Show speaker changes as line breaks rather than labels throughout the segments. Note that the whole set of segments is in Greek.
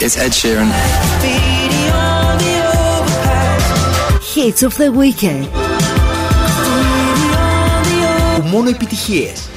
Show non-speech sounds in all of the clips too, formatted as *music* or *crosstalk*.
It's Ed Sheeran.
Hits of the Weekend. Μόνο επιτυχίες.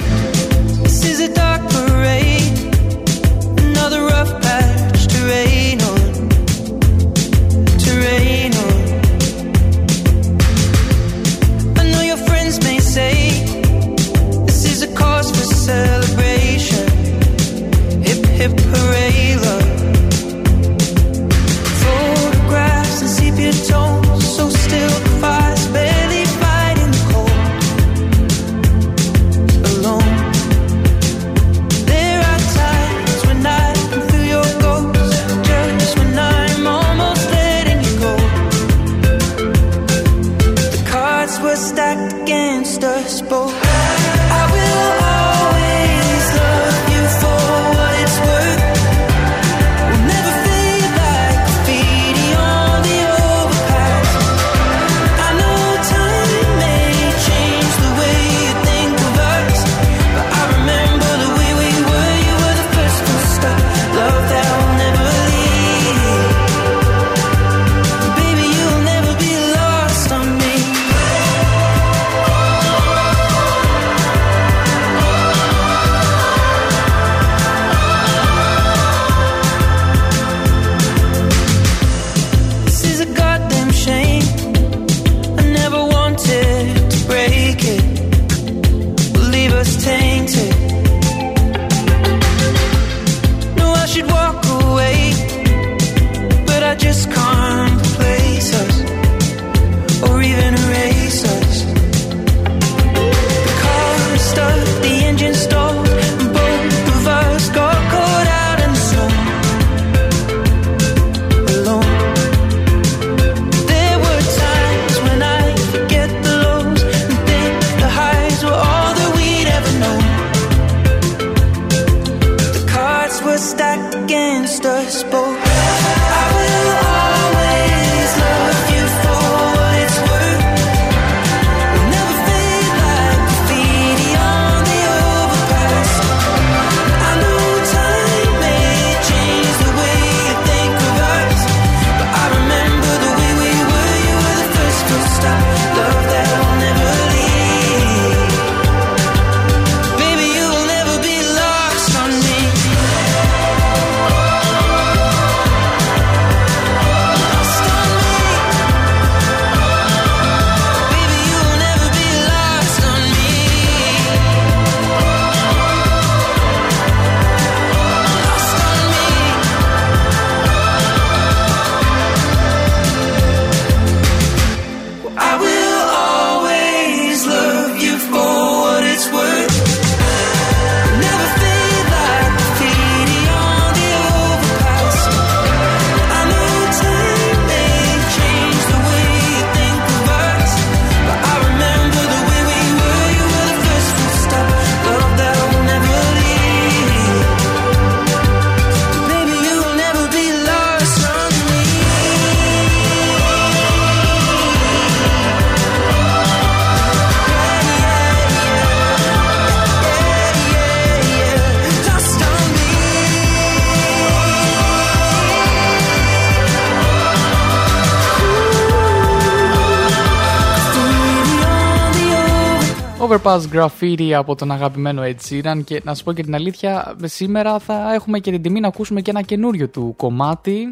Overpass Graffiti από τον αγαπημένο Ed Sheeran και να σου πω και την αλήθεια, σήμερα θα έχουμε και την τιμή να ακούσουμε και ένα καινούριο του κομμάτι.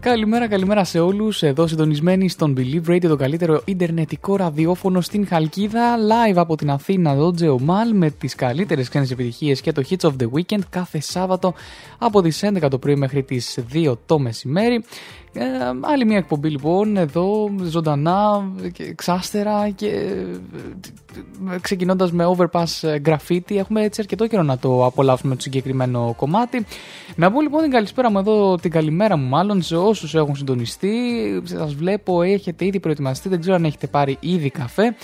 Καλημέρα, καλημέρα σε όλους. Εδώ συντονισμένοι στον Believe Radio, το καλύτερο Ιντερνετικό ραδιόφωνο στην Χαλκίδα. Live από την Αθήνα, εδώ Τζεομάλ, με τις καλύτερες ξένες επιτυχίες και το Hits of the Weekend κάθε Σάββατο από τις 11 το πρωί μέχρι τις 2 το μεσημέρι. Ε, άλλη μια εκπομπή λοιπόν εδώ ζωντανά και εξάστερα και ε, ξεκινώντας με Overpass Graffiti έχουμε έτσι αρκετό καιρό να το απολαύσουμε το συγκεκριμένο κομμάτι. Να πω λοιπόν την καλησπέρα μου εδώ την καλημέρα μου μάλλον σε όσους έχουν συντονιστεί. Σας βλέπω έχετε ήδη προετοιμαστεί δεν ξέρω αν έχετε πάρει ήδη καφέ.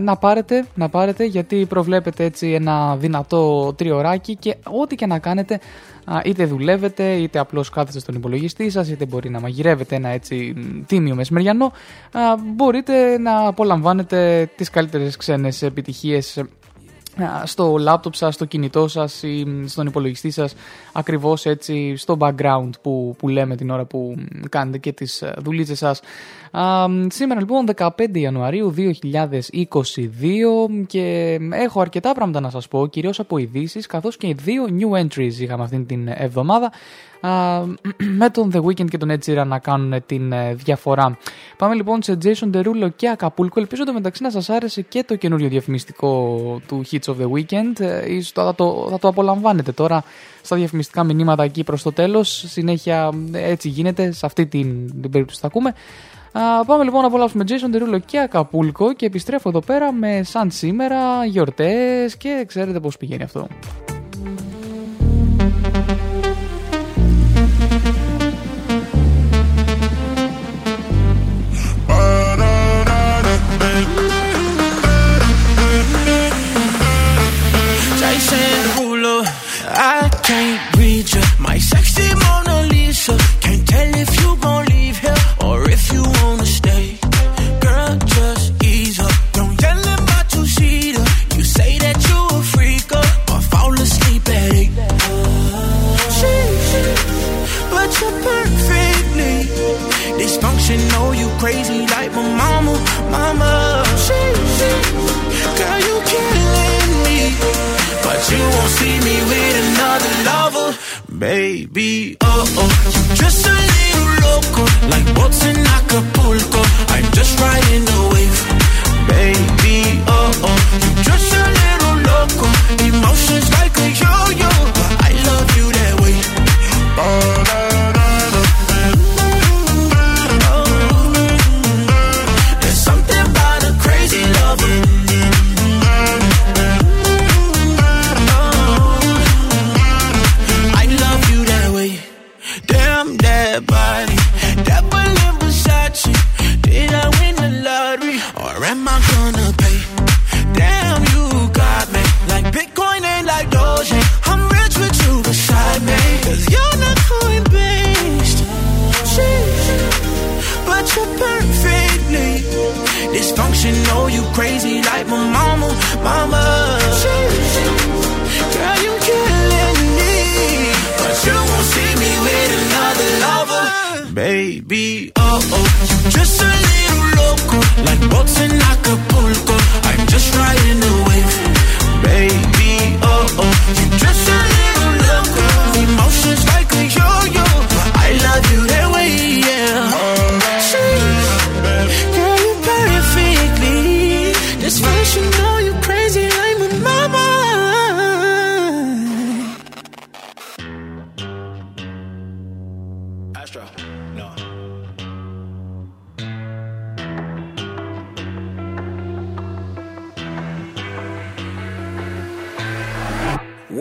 Να πάρετε, να πάρετε γιατί προβλέπετε έτσι ένα δυνατό τριωράκι και ό,τι και να κάνετε είτε δουλεύετε είτε απλώς κάθεστε στον υπολογιστή σας είτε μπορεί να μαγειρεύετε ένα έτσι τίμιο μεσημεριανό μπορείτε να απολαμβάνετε τις καλύτερες ξένες επιτυχίες
στο λάπτοπ σας, στο κινητό σας ή στον υπολογιστή σας ακριβώς έτσι στο background που, που λέμε την ώρα που κάνετε και τις ε, δουλίτσες σας. σήμερα λοιπόν 15 Ιανουαρίου 2022 και έχω αρκετά πράγματα να σας πω κυρίως από ειδήσεις, καθώς και δύο new entries είχαμε αυτή την εβδομάδα με τον The Weeknd και τον Ed Sheeran να κάνουν την ε, διαφορά. Πάμε λοιπόν σε Jason Derulo και Acapulco. Ελπίζω το μεταξύ να σας άρεσε και το καινούριο διαφημιστικό του Hits of the Weekend. Ε, ίσως θα το, θα το απολαμβάνετε τώρα στα διαφημιστικά μηνύματα εκεί προς το τέλος. Συνέχεια έτσι γίνεται, σε αυτή την, την περίπτωση θα ακούμε. Α, πάμε λοιπόν να απολαύσουμε Jason Derulo και Acapulco και επιστρέφω εδώ πέρα με σαν σήμερα, γιορτές και ξέρετε πώς πηγαίνει αυτό. My sexy Mona Lisa. Can't tell if you gon' leave here or if you wanna stay. Girl, just ease up. Don't yell my two seater. You say that you a freak up, but fall asleep at eight. but you're perfectly dysfunctional. You crazy like my mama, mama. Girl, you killing me. But you won't see me with another lover, baby. Oh oh, just a little loco, like boats in Acapulco. I'm just riding the wave, baby. Oh oh, just a little loco, emotions like a yo-yo. I love you that way. Oh, am I gonna pay? Damn, you got me. Like Bitcoin and like Doge. I'm rich with you beside me. Cause you're not coin based. Jeez. But you're perfectly dysfunctional. You crazy like my mama, mama. Jeez. Girl, you killing me. But you won't see me with another lover. Baby, oh, oh. Just a little boats in Acapulco. I'm just riding the wave, baby.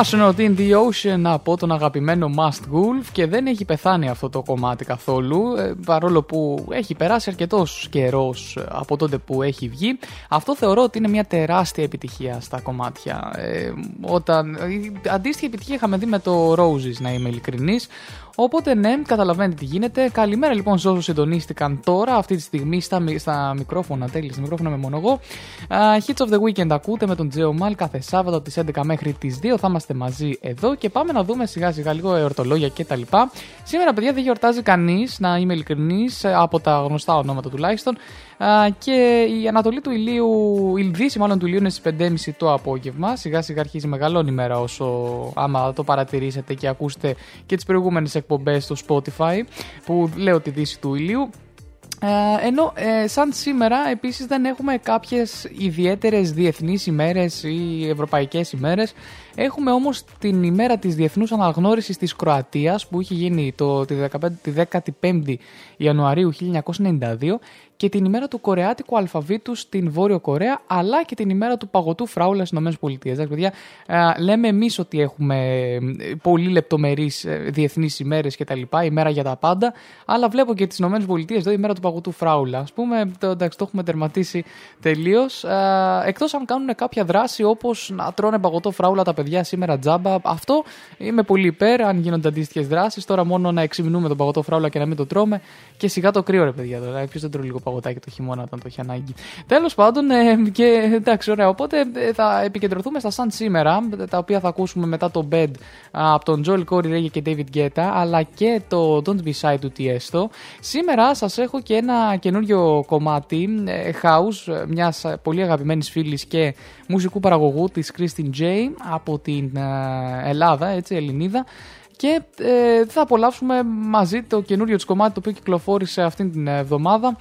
Astronaut in the Ocean από τον αγαπημένο Must Wolf και δεν έχει πεθάνει αυτό το κομμάτι καθόλου ε, παρόλο που έχει περάσει αρκετός καιρός από τότε που έχει βγει. Αυτό θεωρώ ότι είναι μια τεράστια επιτυχία στα κομμάτια. Ε, όταν, αντίστοιχη επιτυχία είχαμε δει με το Roses να είμαι ειλικρινής Οπότε ναι, καταλαβαίνετε τι γίνεται. Καλημέρα λοιπόν σε όσους συντονίστηκαν τώρα, αυτή τη στιγμή στα, στα μικρόφωνα, τέλεια, στα μικρόφωνα με μόνο εγώ. Uh, Hits of the Weekend ακούτε με τον Τζέο Μάλ κάθε Σάββατο από τις 11 μέχρι τις 2. Θα είμαστε μαζί εδώ και πάμε να δούμε σιγά σιγά λίγο εορτολόγια κτλ. Σήμερα, παιδιά, δεν γιορτάζει κανείς, να είμαι ειλικρινής, από τα γνωστά ονόματα τουλάχιστον και η ανατολή του ηλίου, η δύση μάλλον του ηλίου είναι στις 5.30 το απόγευμα. Σιγά σιγά αρχίζει μεγαλώνει η μέρα όσο άμα το παρατηρήσετε και ακούσετε και τις προηγούμενες εκπομπές στο Spotify που λέω τη δύση του ηλίου. Ε, ενώ ε, σαν σήμερα επίσης δεν έχουμε κάποιες ιδιαίτερες διεθνείς ημέρες ή ευρωπαϊκές ημέρες Έχουμε όμως την ημέρα της Διεθνούς Αναγνώρισης της Κροατίας που είχε γίνει το, τη, 15, τη 15η Ιανουαρίου 1992 και την ημέρα του Κορεάτικου Αλφαβήτου στην Βόρειο Κορέα, αλλά και την ημέρα του παγωτού φράουλα στις ΗΠΑ. Εντάξει, παιδιά, λέμε εμείς ότι έχουμε πολύ λεπτομερείς ε, διεθνείς ημέρες κτλ. ημέρα για τα πάντα, αλλά βλέπω και τις ΗΠΑ εδώ η μέρα του παγωτού φράουλα. Α πούμε, το, εντάξει, το έχουμε τερματίσει τελείως. Εκτός αν κάνουν κάποια δράση όπως να τρώνε παγωτό φράουλα τα παιδιά σήμερα τζάμπα. Αυτό είμαι πολύ υπέρ, αν γίνονται αντίστοιχες δράσεις. Τώρα μόνο να εξυμνούμε τον παγωτό φράουλα και να μην το τρώμε. Και σιγά το κρύο, ρε παιδιά. Τώρα. Ποιος δεν τρώει λίγο παγωτάκι το χειμώνα όταν το έχει ανάγκη. Τέλος πάντων, ε, και εντάξει, ωραία. Οπότε ε, θα επικεντρωθούμε στα σαν σήμερα, τα οποία θα ακούσουμε μετά το Bed από τον Joel Corey Ray και David Guetta, αλλά και το Don't Be Shy του Tiesto. Σήμερα σας έχω και ένα καινούριο κομμάτι ε, house μιας πολύ αγαπημένης φίλης και μουσικού παραγωγού της Christine J από την Ελλάδα, έτσι, Ελληνίδα και ε, θα απολαύσουμε μαζί το καινούριο της κομμάτι το οποίο κυκλοφόρησε αυτήν την εβδομάδα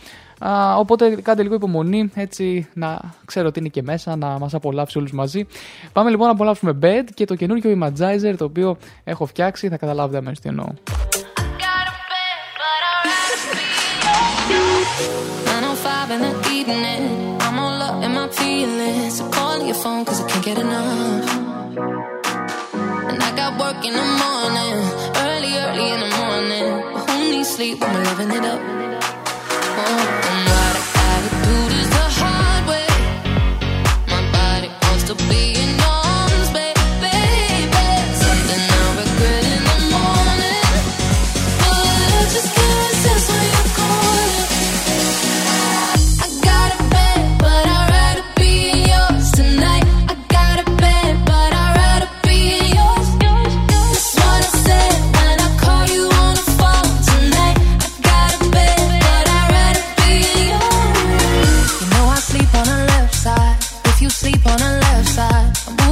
οπότε κάντε λίγο υπομονή έτσι να ξέρω ότι είναι και μέσα να μας απολαύσει όλους μαζί πάμε λοιπόν να απολαύσουμε Bed και το καινούριο Imagizer το οποίο έχω φτιάξει θα καταλάβετε αμέσως τι εννοώ And I got work in the morning, early, early in the morning. But who needs sleep when we're living it up? oh.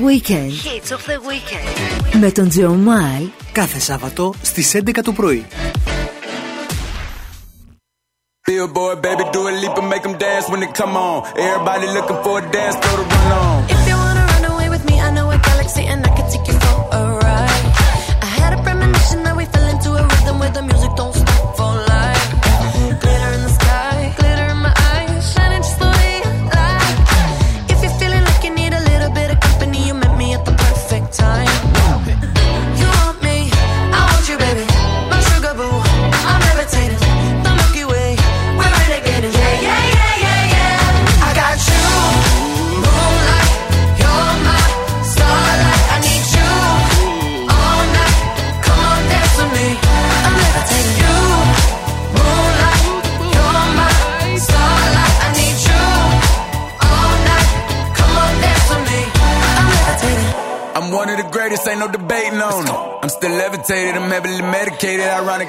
The Weekend. Hits of the Weekend. Με τον Τζο Μάιλ
Κάθε Σάββατο στις 11 το πρωί.
Billboard, baby, do a leap and make them dance when they come on. Everybody looking for a dance, throw the run on.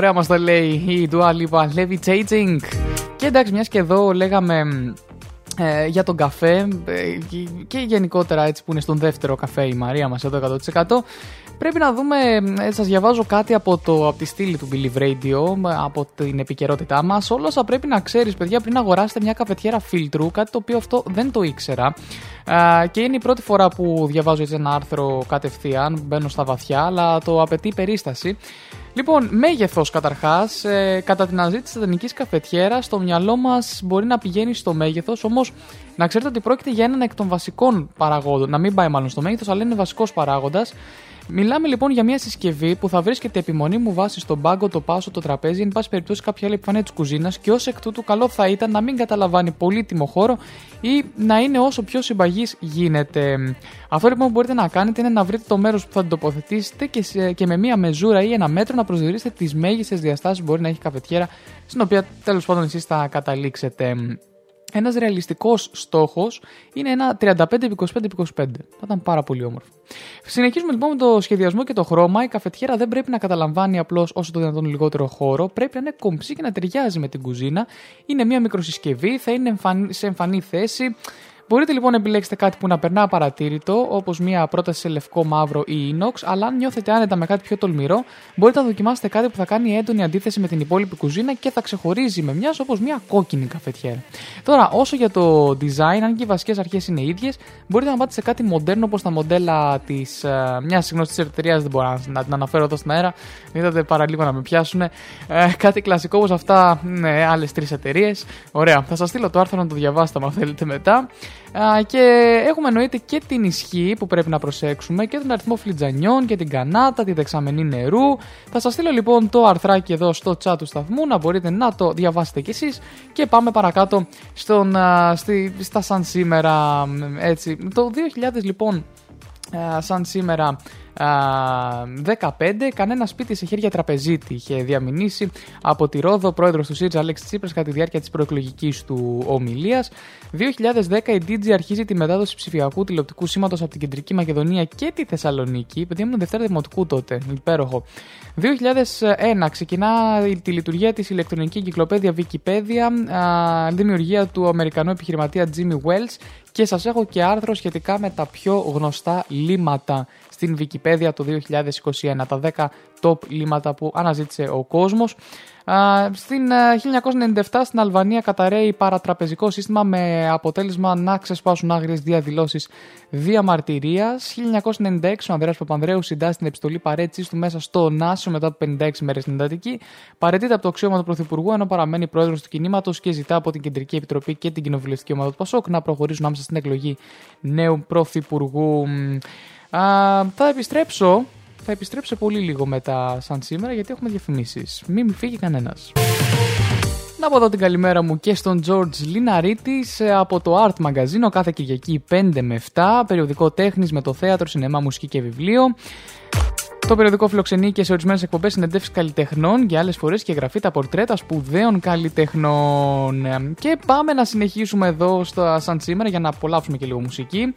ωραία μας το λέει η Dua Lipa Levitating. Και εντάξει, μιας και εδώ λέγαμε ε, για τον καφέ ε, και- και γενικότερα έτσι που είναι στον δεύτερο καφέ η Μαρία μας εδώ 100% πρέπει να δούμε, ε, σας διαβάζω κάτι από, το, από τη στήλη του Believe Radio, ε, από την επικαιρότητά μας. Όλα όσα πρέπει να ξέρεις παιδιά πριν αγοράσετε μια καφετιέρα φίλτρου, κάτι το οποίο αυτό δεν το ήξερα. Α, και είναι η πρώτη φορά που διαβάζω έτσι ένα άρθρο κατευθείαν, μπαίνω στα βαθιά, αλλά το απαιτεί περίσταση. Λοιπόν, μέγεθος καταρχάς. Ε, κατά την αναζήτηση της ιδανική καφετιέρας, στο μυαλό μας μπορεί να πηγαίνει στο μέγεθος, όμως να ξέρετε ότι πρόκειται για έναν εκ των βασικών παραγόντων. Να μην πάει μάλλον στο μέγεθος, αλλά είναι βασικός παράγοντας. Μιλάμε λοιπόν για μια συσκευή που θα βρίσκεται επιμονή μου βάση στον πάγκο, το πάσο, το τραπέζι, εν πάση περιπτώσει κάποια άλλη επιφάνεια της κουζίνας και ως εκ τούτου καλό θα ήταν να μην καταλαμβάνει πολύτιμο χώρο ή να είναι όσο πιο συμπαγής γίνεται. Αυτό λοιπόν που μπορείτε να κάνετε είναι να βρείτε το μέρος που θα την τοποθετήσετε και, σε- και με μία μεζούρα ή ένα μέτρο να προσδιορίσετε τις μέγιστες διαστάσεις που μπορεί να έχει η καφετιέρα, στην οποία τέλος πάντων εσείς θα καταλήξετε. Ένας ρεαλιστικός στόχος είναι ένα 35x25x25. Θα ήταν πάρα πολύ όμορφο. Συνεχίζουμε λοιπόν με το σχεδιασμό και το χρώμα. Η καφετιέρα δεν πρέπει να καταλαμβάνει απλώς όσο το δυνατόν λιγότερο χώρο. Πρέπει να είναι κομψή και να ταιριάζει με την κουζίνα. Είναι μια μικροσυσκευή, θα είναι εμφανή- σε εμφανή θέση. Μπορείτε λοιπόν να επιλέξετε κάτι που να περνά απαρατήρητο, όπως μια πρόταση σε λευκό, μαύρο ή inox, αλλά αν νιώθετε άνετα με κάτι πιο τολμηρό, μπορείτε να δοκιμάσετε κάτι που θα κάνει έντονη αντίθεση με την υπόλοιπη κουζίνα και θα ξεχωρίζει με μιας όπως μια κόκκινη καφετιέρα. Τώρα, όσο για το design, αν και οι βασικές αρχές είναι ίδιες, μπορείτε να πάτε σε κάτι μοντέρνο όπως τα μοντέλα της μιας γνωστή εταιρεία, δεν μπορώ να, να την αναφέρω εδώ στον αέρα, είδατε παραλίγο να με πιάσουν. Ε, κάτι κλασικό όπως αυτά, ναι, άλλες τρεις εταιρείες. Ωραία, θα σας στείλω το άρθρο να το διαβάσετε αν θέλετε μετά. Α, και έχουμε εννοείται και την ισχύ που πρέπει να προσέξουμε και τον αριθμό φλιτζανιών και την κανάτα, τη δεξαμενή νερού. Θα σας στείλω λοιπόν το αρθράκι εδώ στο chat του σταθμού να μπορείτε να το διαβάσετε κι εσείς και πάμε παρακάτω στον, α, στη, στα σαν σήμερα έτσι. Το 2000 λοιπόν α, σαν σήμερα α, 15, κανένα σπίτι σε χέρια τραπεζίτη είχε διαμηνήσει από τη Ρόδο ο πρόεδρος του ΣΥΡΙΖΑ Αλέξη Τσίπρας κατά τη διάρκεια της προεκλογικής του ομιλίας. 2010 η DG αρχίζει τη μετάδοση ψηφιακού τηλεοπτικού σήματος από την Κεντρική Μακεδονία και τη Θεσσαλονίκη. Παιδιά ήμουν Δευτέρα Δημοτικού τότε, υπέροχο. 2001 ξεκινά η- τη λειτουργία της ηλεκτρονική εγκυκλοπαίδεια Wikipedia, α, δημιουργία του Αμερικανού επιχειρηματία Jimmy Wells και σας έχω και άρθρο σχετικά με τα πιο γνωστά λίματα στην Wikipedia το 2021, τα 10 top λίματα που αναζήτησε ο κόσμος. Α, Στην α, 1997 στην Αλβανία καταραίει παρατραπεζικό σύστημα με αποτέλεσμα να ξεσπάσουν άγριες διαδηλώσεις διαμαρτυρίας. 1996 ο Ανδρέας Παπανδρέου συντάσσει την επιστολή παρέτησης του μέσα στο Νάσο μετά από 56 μέρες στην εντατική. Παρετείται από το αξίωμα του Πρωθυπουργού ενώ παραμένει πρόεδρος του κινήματος και ζητά από την Κεντρική Επιτροπή και την Κοινοβουλευτική Ομάδα του Πασόκ να προχωρήσουν άμεσα στην εκλογή νέου Πρωθυπουργού. Α, θα επιστρέψω θα επιστρέψω σε πολύ λίγο μετά σαν σήμερα γιατί έχουμε διαφημίσεις. Μην μη φύγει κανένας. Να πω εδώ την καλημέρα μου και στον George Λιναρίτης ε, από το Art Magazine κάθε Κυριακή 5 με 7, περιοδικό τέχνης με το θέατρο, σινεμά, μουσική και βιβλίο. Το περιοδικό φιλοξενεί και σε ορισμένες εκπομπές συνεντεύξεις καλλιτεχνών και άλλες φορές και γραφεί τα πορτρέτα σπουδαίων καλλιτεχνών. Ε, Και πάμε να συνεχίσουμε εδώ στο σαν σήμερα για να απολαύσουμε και λίγο μουσική.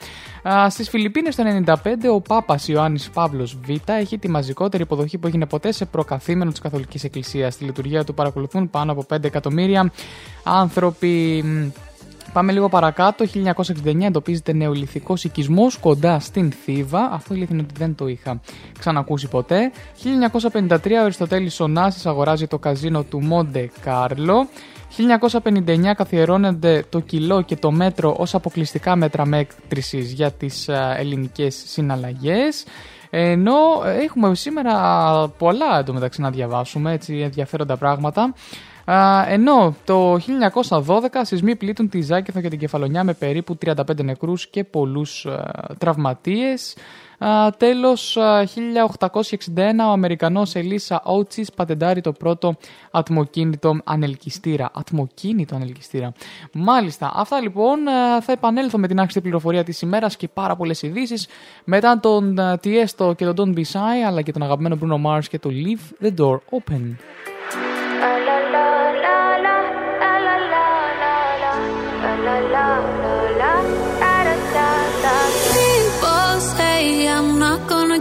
Στις Φιλιππίνες το 1995 ο Πάπας Ιωάννης Παύλος Β έχει τη μαζικότερη υποδοχή που έγινε ποτέ σε προκαθήμενο της Καθολικής Εκκλησίας. Στη λειτουργία του παρακολουθούν πάνω από 5 εκατομμύρια άνθρωποι. Πάμε λίγο παρακάτω. 1969 εντοπίζεται νεολιθικό οικισμός κοντά στην Θήβα. Αυτό η είναι ότι δεν το είχα ξανακούσει ποτέ. 1953 ο Αριστοτέλης Ωνάσης αγοράζει το καζίνο του Μοντε Κάρλο. 1959 καθιερώνεται το κιλό και το μέτρο ως αποκλειστικά μέτρα μέτρησης για τις α, ελληνικές συναλλαγές. Ενώ έχουμε σήμερα πολλά εντωμεταξύ να διαβάσουμε, έτσι ενδιαφέροντα πράγματα. Α, ενώ το 1912 σεισμοί πλήττουν τη Ζάκηθο και την Κεφαλονιά με περίπου 35 νεκρούς και πολλούς α, τραυματίες. Α, τέλος, α, 1861 ο Αμερικανός Ελίσσα Ότσις πατεντάρει το πρώτο ατμοκίνητο ανελκυστήρα. Ατμοκίνητο ανελκυστήρα. Μάλιστα, αυτά λοιπόν α, θα επανέλθω με την άξιτη πληροφορία της ημέρας και πάρα πολλές ειδήσει μετά τον α, Tiesto και τον Don't Be Shy αλλά και τον αγαπημένο Bruno Mars και το Leave the Door Open.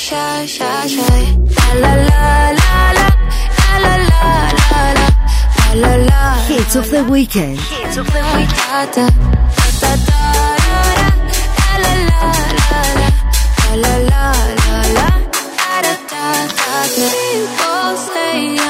shy, shy, shy. La la la la, la la la la, la la la.
Hits of the weekend.
Hits of the weekend. Da da da da da, la la la la, la la la la da da da da. People say.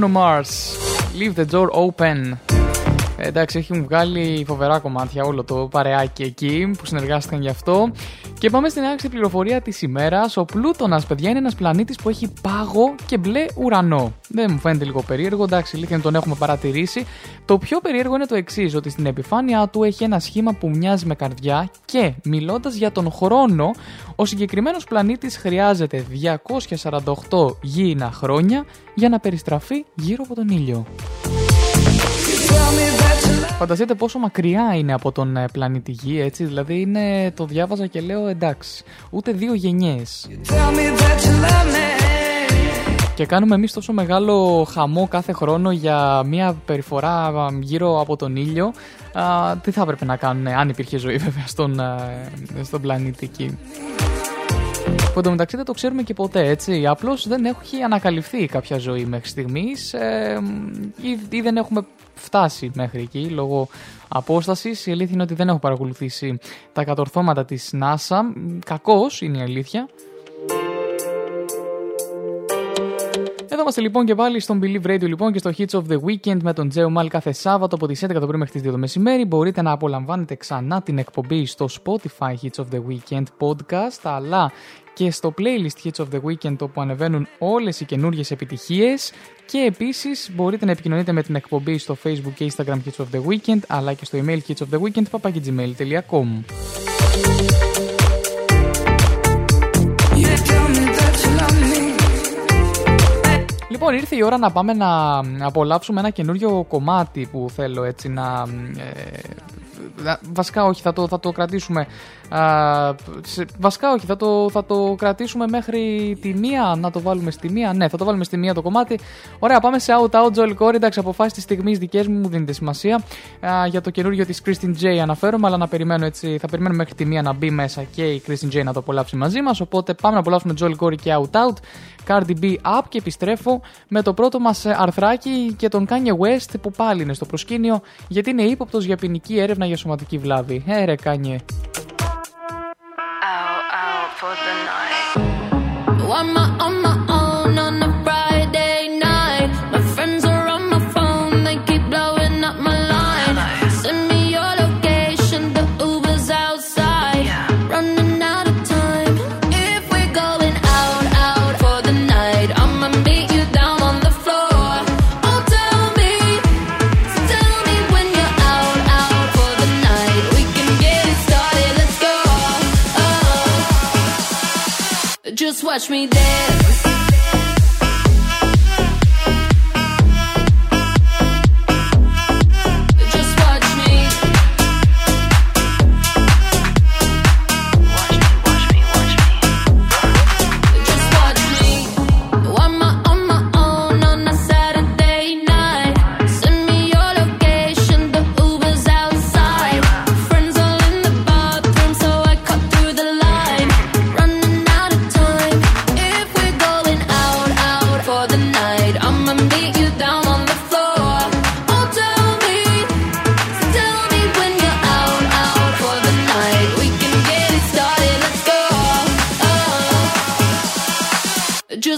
Bruno Mars, Leave the Door Open. Ε, εντάξει, έχει μου βγάλει φοβερά κομμάτια όλο το παρεάκι εκεί που συνεργάστηκαν γι' αυτό. Και πάμε στην άξια πληροφορία της ημέρας. Ο Πλούτονας, παιδιά, είναι ένας πλανήτης που έχει πάγο και μπλε ουρανό. Δεν μου φαίνεται λίγο περίεργο, εντάξει, αλήθεια τον έχουμε παρατηρήσει. Το πιο περίεργο είναι το εξής, ότι στην επιφάνειά του έχει ένα σχήμα που μοιάζει με καρδιά και μιλώντας για τον χρόνο, ο συγκεκριμένος πλανήτης χρειάζεται 248 γήινα χρόνια για να περιστραφεί γύρω από τον ήλιο. Φανταστείτε πόσο μακριά είναι από τον ε, πλανήτη Γη, έτσι. Δηλαδή είναι, το διάβαζα και λέω εντάξει, ούτε δύο γενιές. Και κάνουμε εμείς τόσο μεγάλο χαμό κάθε χρόνο για μια περιφορά α, γύρω από τον ήλιο. Α, τι θα έπρεπε να κάνουν, αν υπήρχε ζωή *laughs* βέβαια στον, α, στον πλανήτη εκεί. Που εντωμεταξύ δεν το ξέρουμε και ποτέ, έτσι. Απλώς δεν έχει ανακαλυφθεί κάποια ζωή μέχρι στιγμής ε, ή, ή δεν έχουμε φτάσει μέχρι εκεί λόγω απόστασης. Η αλήθεια είναι ότι δεν έχω παρακολουθήσει τα κατορθώματα της NASA. Κακώ είναι η αλήθεια. Εδώ είμαστε λοιπόν και πάλι στον Believe Radio λοιπόν και στο Hits of the Weekend με τον Τζέο Μάλ κάθε Σάββατο από τις 11 το πρωί μέχρι τις 2 το μεσημέρι. Μπορείτε να απολαμβάνετε ξανά την εκπομπή στο Spotify Hits of the Weekend podcast αλλά και στο playlist Hits of the Weekend όπου ανεβαίνουν όλες οι καινούργιες επιτυχίες και επίσης μπορείτε να επικοινωνείτε με την εκπομπή στο Facebook και Instagram Hits of the Weekend αλλά και στο email hits Λοιπόν, ήρθε η ώρα να πάμε να απολαύσουμε ένα καινούριο κομμάτι που θέλω έτσι να... ε, να- βασικά όχι, θα το, θα το κρατήσουμε... α, σε- βασικά όχι, θα το, θα το κρατήσουμε μέχρι τη μία, να το βάλουμε στη μία. Ναι, θα το βάλουμε στη μία το κομμάτι. Ωραία, πάμε σε Out Out Joel Corey. Εντάξει, αποφάσει της στιγμής δικές μου, μου δίνετε σημασία. Α, για το καινούριο της Christine J αναφέρομαι, αλλά να περιμένω έτσι, θα περιμένουμε μέχρι τη μία να μπει μέσα και η Christine J να το απολαύσει μαζί μας. Οπότε πάμε να απολαύσουμε Joel Corey και Out Out. Cardi B Up και επιστρέφω με το πρώτο μας ε, αρθράκι και τον Kanye West που πάλι είναι στο προσκήνιο γιατί είναι ύποπτος για ποινική έρευνα για σωματική βλάβη. Ε ρε Kanye.
Why watch me dance.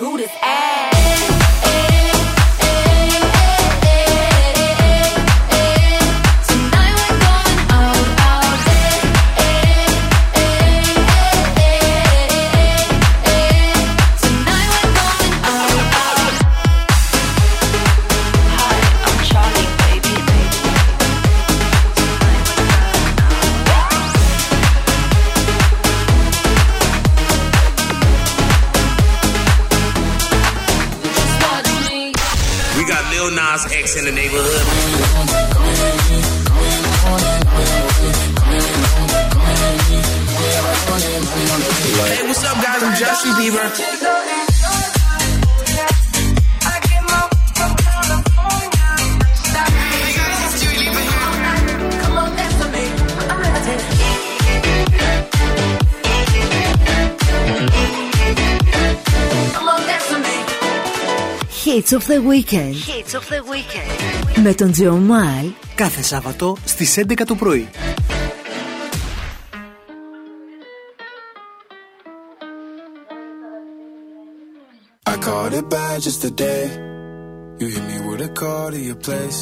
who this ass?
Hits of the Weekend. Hits of the Weekend. Με τον Τζιομάλ
Κάθε Σάββατο στις 11 το πρωί.
I caught it bad just today. You hit me with a call to your place.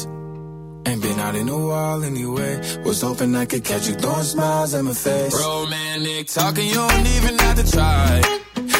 Ain't been out in a while anyway. Was hoping I could catch you throwing smiles at my face. Romantic talking, you don't even have to try.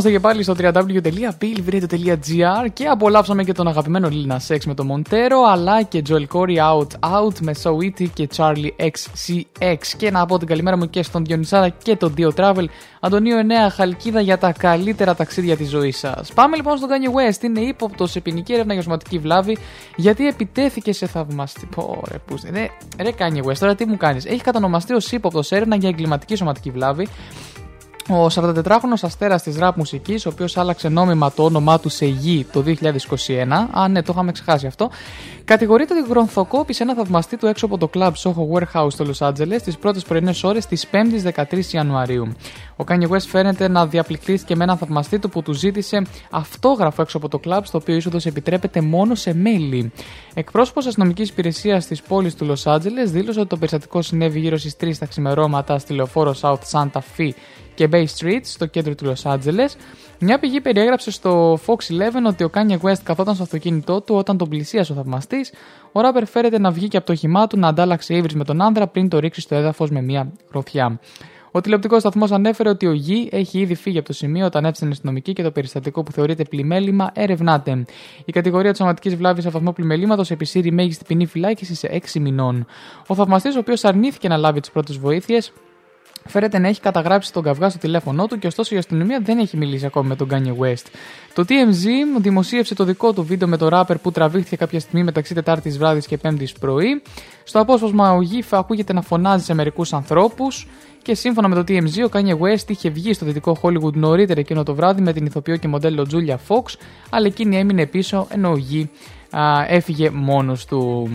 Εδώ είμαστε και πάλι στο www.billvradio.gr και απολαύσαμε και τον αγαπημένο Lil Nas X με το Montero αλλά και Joel Corey Out Out με So Witty και Charlie XCX και να πω την καλημέρα μου και στον Διονυσάρα και τον Dio Travel Αντωνίο 9 Χαλκίδα για τα καλύτερα ταξίδια της ζωής σας. Πάμε λοιπόν στον Kanye West, είναι ύποπτος σε ποινική έρευνα για σωματική βλάβη γιατί επιτέθηκε σε θαυμαστή. Πω, ρε, πούς, ρε, ρε Kanye West, τώρα τι μου κάνεις; Έχει κατανομαστεί ως ύποπτος σε έρευνα για εγκληματική σωματική βλάβη ο 44χρονο αστέρας της ραπ μουσικής, ο οποίος άλλαξε νόμιμα το όνομά του σε Γη το 2021. Α, ναι, το είχαμε ξεχάσει αυτό. Κατηγορείται ότι γρονθοκόπησε ένα θαυμαστή του έξω από το club Soho Warehouse στο Los Angeles τις πρώτες πρωινές ώρες της 5η 13 Ιανουαρίου. Ο Kanye West φαίνεται να διαπληκτήθηκε με έναν θαυμαστή του που του ζήτησε αυτόγραφο έξω από το club, στο οποίο είσοδο επιτρέπεται μόνο σε μέλη. Εκπρόσωπος αστυνομικής υπηρεσίας της πόλης του Los Angeles δήλωσε ότι το περιστατικό συνέβη γύρω στις 3 τα ξημερώματα στη λεωφόρο South Santa Fe και Bay Street στο κέντρο του Los Angeles. Μια πηγή περιέγραψε στο Fox 11 ότι ο Kanye West καθόταν στο αυτοκίνητό του όταν τον πλησίασε ο θαυμαστής. Ο ράπερ φέρεται να βγει και από το όχημά του να αντάλλαξε ύβρις με τον άνδρα πριν το ρίξει στο έδαφος με μια γροθιά. Ο τηλεοπτικός σταθμός ανέφερε ότι ο Γη έχει ήδη φύγει από το σημείο όταν έφτανε αστυνομική και το περιστατικό που θεωρείται πλημέλημα ερευνάται. Η κατηγορία της σωματικής βλάβης σε βαθμό πλημελήματος επισύρει μέγιστη ποινή φυλάκιση σε 6 μηνών. Ο θαυμαστής, ο οποίος αρνήθηκε να λάβει τις πρώτες βοήθειες, Φέρεται να έχει καταγράψει τον καυγά στο τηλέφωνό του και ωστόσο η αστυνομία δεν έχει μιλήσει ακόμη με τον Kanye West. Το TMZ δημοσίευσε το δικό του βίντεο με το ράπερ που τραβήχθηκε κάποια στιγμή μεταξύ Τετάρτης βράδυς και Πέμπτης πρωί. Στο απόσπασμα ο Γήφα ακούγεται να φωνάζει σε μερικούς ανθρώπους και σύμφωνα με το TMZ ο Kanye West είχε βγει στο δυτικό Hollywood νωρίτερα εκείνο το βράδυ με την ηθοποιό και μοντέλο Julia Fox, αλλά εκείνη έμεινε πίσω ενώ ο Γη α, έφυγε μόνος του.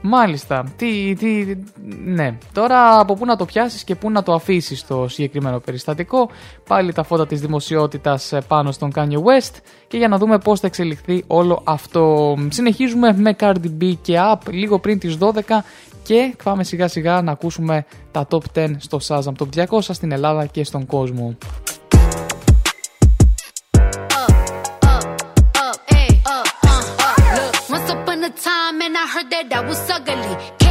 Μάλιστα, τι, τι, ναι. Τώρα από πού να το πιάσεις και πού να το αφήσεις το συγκεκριμένο περιστατικό; Πάλι τα φώτα της δημοσιότητας ε, πάνω στον Kanye West και για να δούμε πώς θα εξελιχθεί όλο αυτό. Συνεχίζουμε με Cardi B και Up λίγο πριν τις 12 και πάμε σιγά σιγά να ακούσουμε τα top 10 στο Shazam Top 200 στην Ελλάδα και στον κόσμο.
dead, I was
ugly.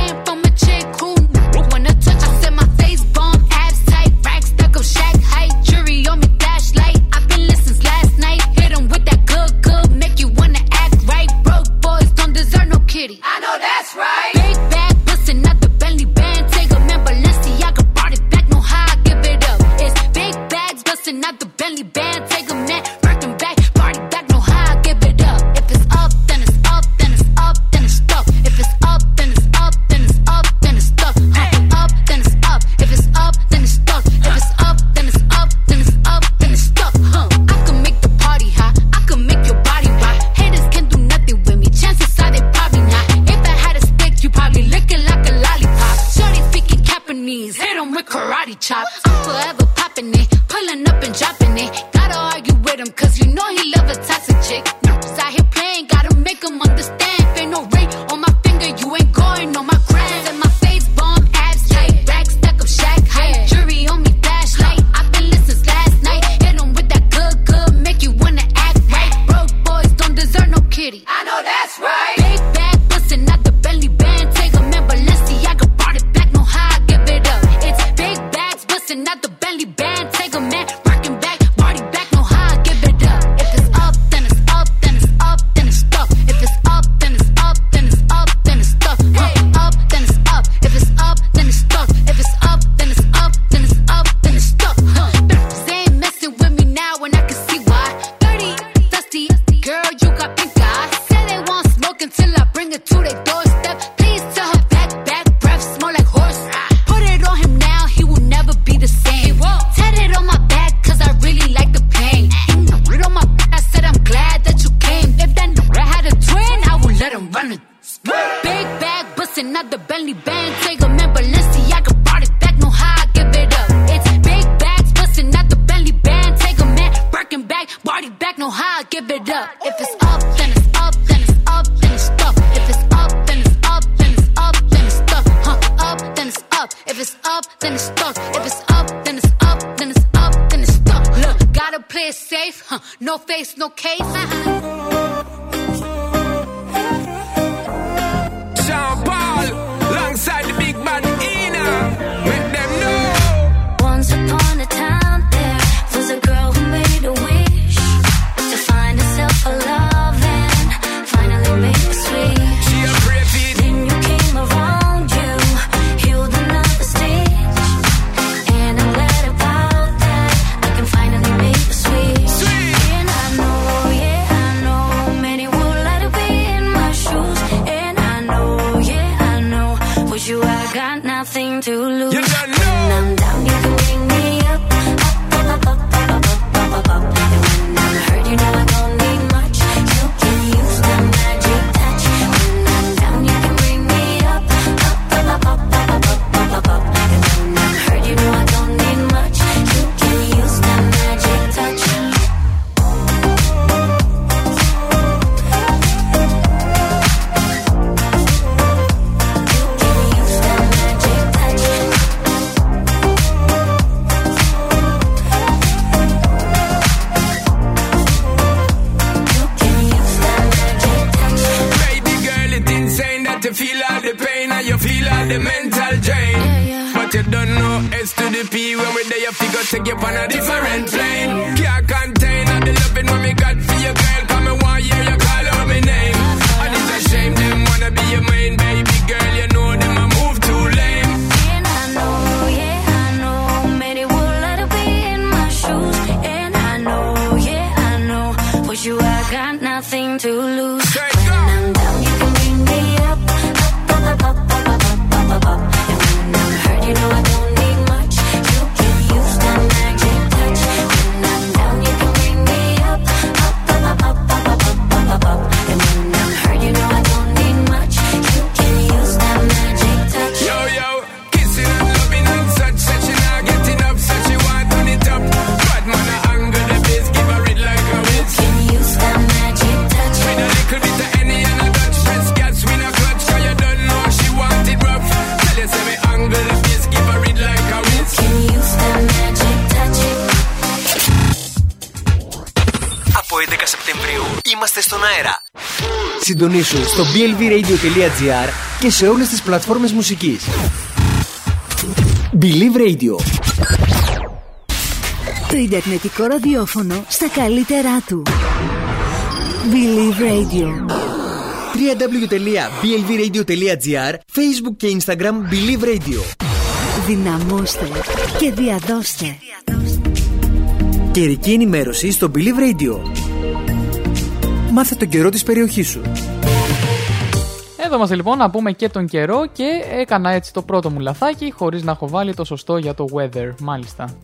Συντονίσου στο blvradio.gr και σε όλες τις πλατφόρμες μουσικής. Believe Radio.
Το Ιντερνετικό ραδιόφωνο στα καλύτερά του. Believe Radio.
www.blvradio.gr Facebook και Instagram Believe Radio.
Δυναμώστε και διαδώστε.
Καιρική ενημέρωση στο Believe Radio. Μάθε τον καιρό της περιοχής σου.
Εδώ είμαστε λοιπόν να πούμε και τον καιρό και έκανα έτσι το πρώτο μου λαθάκι χωρίς να έχω βάλει το σωστό για το weather, μάλιστα.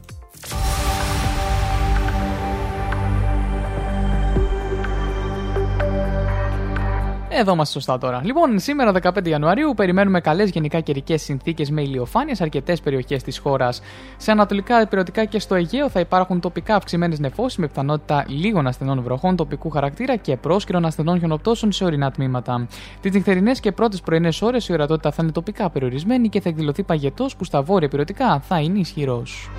Εδώ είμαστε σωστά τώρα. Λοιπόν, σήμερα 15 Ιανουαρίου περιμένουμε καλές γενικά καιρικές συνθήκες με ηλιοφάνειες σε αρκετές περιοχές της χώρας. Σε ανατολικά, υπηρετικά και στο Αιγαίο θα υπάρχουν τοπικά αυξημένες νεφώσεις με πιθανότητα λίγων ασθενών βροχών τοπικού χαρακτήρα και πρόσκυρων ασθενών χιονοπτώσεων σε ορεινά τμήματα. Τις νυχτερινές και πρώτες πρωινές ώρες η ορατότητα θα είναι τοπικά περιορισμένη και θα εκδηλωθεί παγετός που στα βόρεια υπηρετικά θα είναι ισχυρός.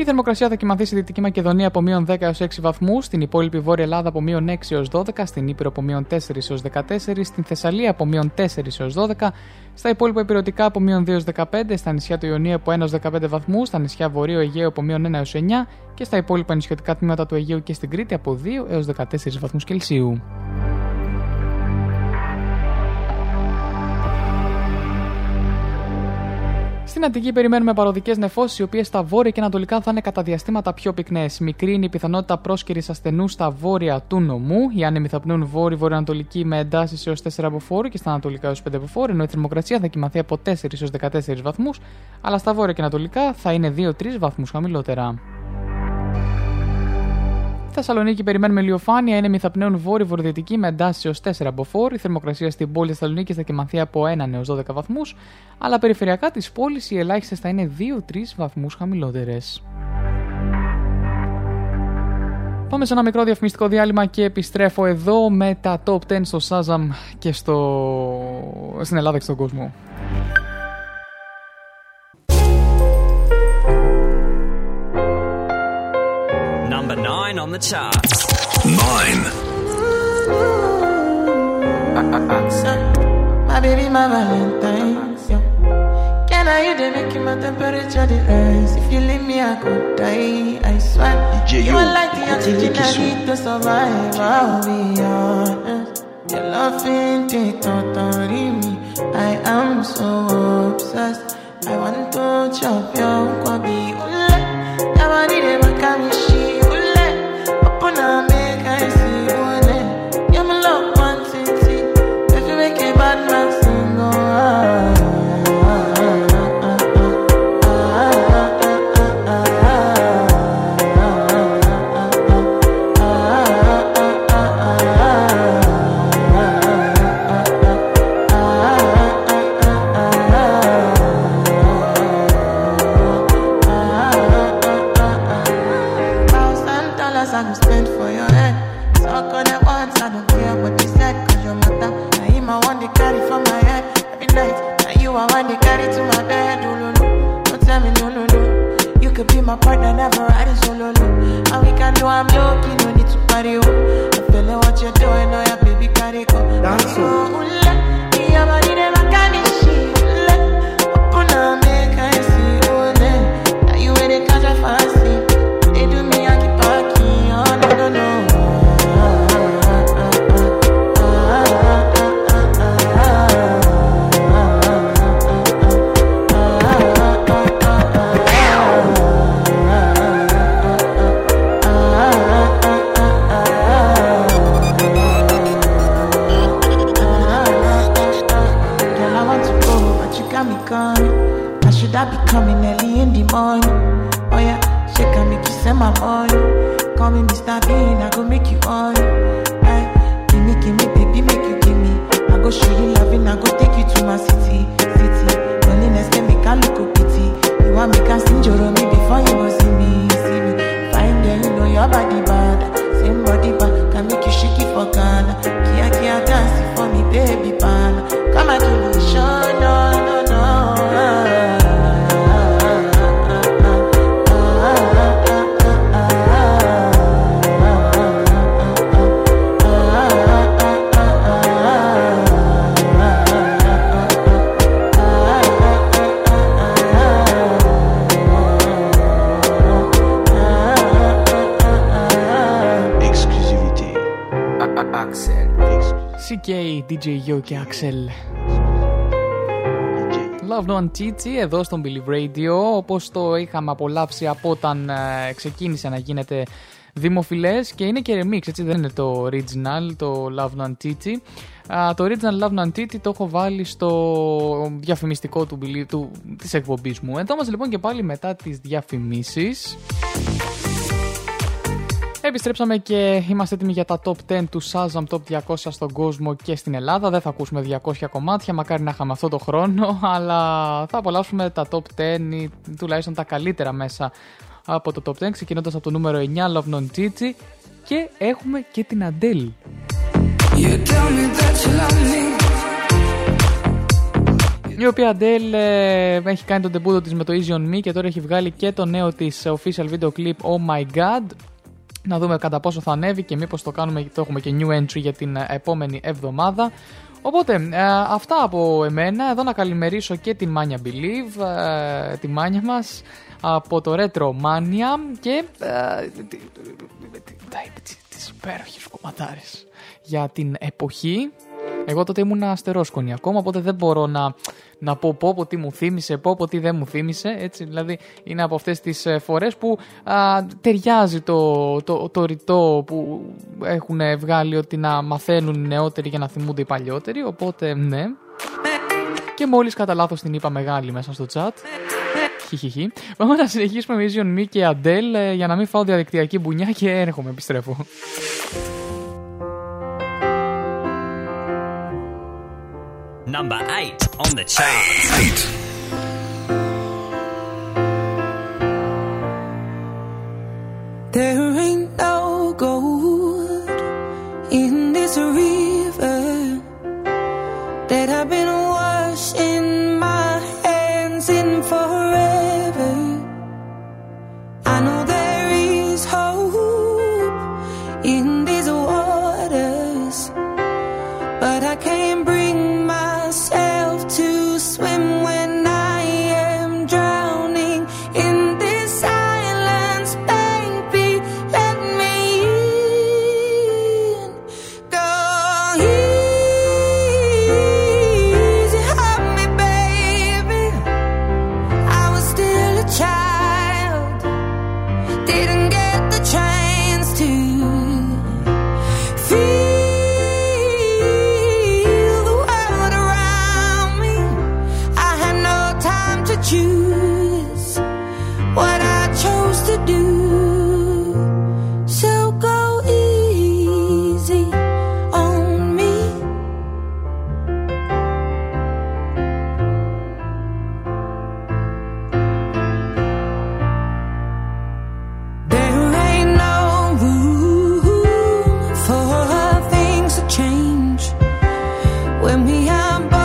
Η θερμοκρασία θα κοιμαθεί στη Δυτική Μακεδονία από μείον 10 έως 6 βαθμούς, στην υπόλοιπη Βόρεια Ελλάδα από μείον 6 έως 12, στην Ήπειρο από μείον 4 έως 14, στην Θεσσαλία από μείον 4 έως 12, στα υπόλοιπα υπηρετικά από μείον 2 έως 15, στα νησιά του Ιωνίου από 1 έως 15 βαθμούς, στα νησιά Βορείου Αιγαίου από μείον 1 έως 9 και στα υπόλοιπα νησιωτικά τμήματα του Αιγαίου και στην Κρήτη από 2 έως 14 βαθμούς Κελσίου. Στην Αττική περιμένουμε παροδικές νεφώσεις, οι οποίες στα βόρεια και ανατολικά θα είναι κατά διαστήματα πιο πυκνές. Μικρή είναι η πιθανότητα πρόσκαιρης ασθενούς στα βόρεια του νομού. Οι άνεμοι θα πνούν βόρειο-βορειοανατολική με εντάσεις έως 4 από φόρου και στα ανατολικά έως 5 από φόρου, ενώ η θερμοκρασία θα κοιμαθεί από 4 έως 14 βαθμούς, αλλά στα βόρεια και ανατολικά θα είναι 2-3 βαθμούς χαμηλότερα. Θεσσαλονίκη περιμένουμε ηλιοφάνεια, είναι μυθαπνέων βόρειο βορειοδυτική με εντάσει έω 4 από φόρ. Η θερμοκρασία στην πόλη Θεσσαλονίκης θα κοιμαθεί από 1 έως 12 βαθμούς, αλλά περιφερειακά της πόλης οι ελάχιστες θα είναι 2-3 βαθμούς χαμηλότερες. Πάμε σε ένα μικρό διαφημιστικό διάλειμμα και επιστρέφω εδώ με τα top 10 στο Shazam και στο... στην Ελλάδα και στον κόσμο.
Nine on the charts.
Nine.
My baby, my Valentine's, yeah. Can I you they make my temperature the rise? If you leave me, I could die. I swear.
DJ,
you are like the oxygen I need to survive. I'll be honest. Your love ain't it totally me. I am so obsessed. I want to chop your kwabi. Ule, never did ever come she. Ule, I'm in
DJ Yo και Axel. Love No Chichi εδώ στον Believe Radio. Όπως το είχαμε απολαύσει από όταν ε, ξεκίνησε να γίνεται δημοφιλές και είναι και remix έτσι δεν είναι το original το Love No Chichi Α, το original Love No Chichi το έχω βάλει στο διαφημιστικό του, Believe- του, της εκπομπής μου. Εδώ μας λοιπόν και πάλι μετά τις διαφημίσεις Επιστρέψαμε και είμαστε έτοιμοι για τα top 10 του Shazam Top 200 στον κόσμο και στην Ελλάδα. Δεν θα ακούσουμε 200 κομμάτια, μακάρι να είχαμε αυτό το χρόνο, *laughs* αλλά θα απολαύσουμε τα top 10 ή τουλάχιστον τα καλύτερα μέσα από το top 10, ξεκινώντας από το νούμερο 9, Love Non Gigi και έχουμε και την Adele. Η οποία Adele ε, έχει κάνει τον τεμπούτο της με το Easy On Me και τώρα έχει βγάλει και το νέο της official video clip Oh My God να δούμε κατά πόσο θα ανέβει και μήπως το, κάνουμε, το έχουμε και new entry για την ε, επόμενη εβδομάδα. Οπότε, ε, αυτά από εμένα. Εδώ να καλημερίσω και την Mania Believe, ε, τη μάνια μας, από το Retro Mania και ε, τι- τι- τι- τι- τις υπέροχες κομματάρες για την εποχή. Εγώ τότε ήμουν αστερόσκονη ακόμα, οπότε δεν μπορώ να, να πω πω πω τι μου θύμισε, πω πω τι δεν μου θύμισε. Έτσι, δηλαδή είναι από αυτές τις ε, φορές που α, ταιριάζει το, το, το ρητό που έχουν βγάλει ότι να μαθαίνουν οι νεότεροι για να θυμούνται οι παλιότεροι. Οπότε ναι. Και μόλις κατά λάθος την είπα μεγάλη μέσα στο chat. Χιχιχι. Πάμε να συνεχίσουμε με Vision Me και Adele ε, για να μην φάω διαδικτυακή μπουνιά και έρχομαι, επιστρέφω.
Number eight on the chart.
There ain't no gold in this river when
we
are.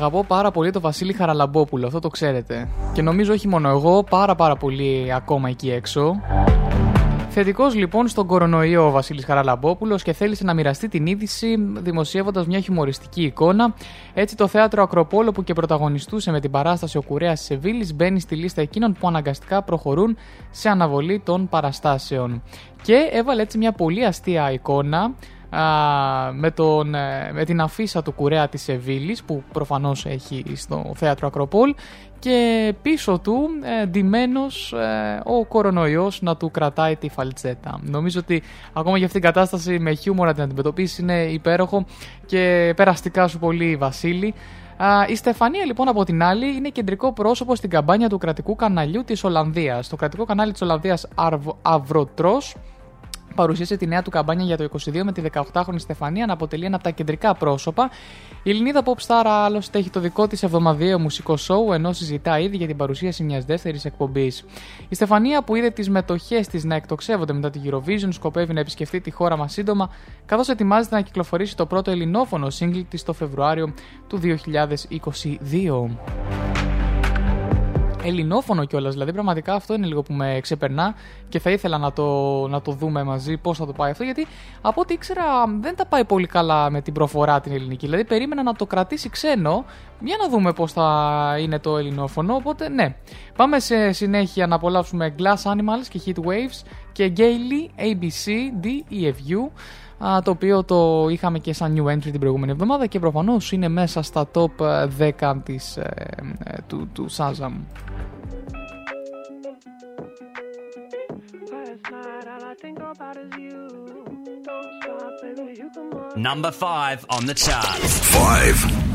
Αγαπώ πάρα πολύ το Βασίλη Χαραλαμπόπουλο, αυτό το ξέρετε. Και νομίζω όχι μόνο εγώ, πάρα πάρα πολύ ακόμα εκεί έξω.
Θετικός λοιπόν στον κορονοϊό ο Βασίλης Χαραλαμπόπουλος και θέλησε να μοιραστεί την είδηση δημοσιεύοντας μια χιουμοριστική εικόνα. Έτσι, το θέατρο Ακροπόλο που και πρωταγωνιστούσε με την παράσταση Ο Κουρέας τη Σεβίλης μπαίνει στη λίστα εκείνων που αναγκαστικά προχωρούν σε αναβολή των παραστάσεων. Και έβαλε έτσι μια πολύ αστεία εικόνα α, με, τον, ε, με την αφίσα του κουρέα της Σεβίλης που προφανώς έχει στο θέατρο Ακροπόλ και πίσω του ε, ντυμένος ε, ο κορονοϊός να του κρατάει τη φαλτσέτα. Νομίζω ότι ακόμα για αυτήν την κατάσταση με χιούμορ να την αντιμετωπίσεις είναι υπέροχο και περαστικά σου πολύ Βασίλη. Α, η Στεφανία λοιπόν από την άλλη είναι κεντρικό πρόσωπο στην καμπάνια του κρατικού καναλιού της Ολλανδίας. Το κρατικό κανάλι της Ολλανδίας Αρβ- Αυροτρός παρουσίασε τη νέα του καμπάνια για το 22 με τη 18χρονη Στεφανία να αποτελεί ένα από τα κεντρικά πρόσωπα. Η Ελληνίδα Pop Star άλλωστε έχει το δικό της εβδομαδιαίο μουσικό σοου ενώ συζητά ήδη για την παρουσίαση μιας δεύτερης εκπομπής. Η Στεφανία που είδε τις μετοχές της να εκτοξεύονται μετά τη Eurovision σκοπεύει να επισκεφτεί τη χώρα μας σύντομα καθώς ετοιμάζεται να κυκλοφορήσει το πρώτο ελληνόφωνο single της το Φεβρουάριο του 2022 ελληνόφωνο κιόλας. Δηλαδή, πραγματικά αυτό είναι λίγο που με ξεπερνά και θα ήθελα να το, να το δούμε μαζί πώς θα το πάει αυτό. Γιατί από ό,τι ήξερα δεν τα πάει πολύ καλά με την προφορά την ελληνική. Δηλαδή, περίμενα να το κρατήσει ξένο. Για να δούμε πώς θα είναι το ελληνόφωνο. Οπότε, ναι. Πάμε σε συνέχεια να απολαύσουμε Glass Animals και Heat Waves και Gaily ABC DEFU α, το οποίο το είχαμε και σαν new entry την προηγούμενη εβδομάδα και προφανώς είναι μέσα στα top ε, 10 της, ε, ε, του, του Shazam.
Number 5 on
the
chart. 5.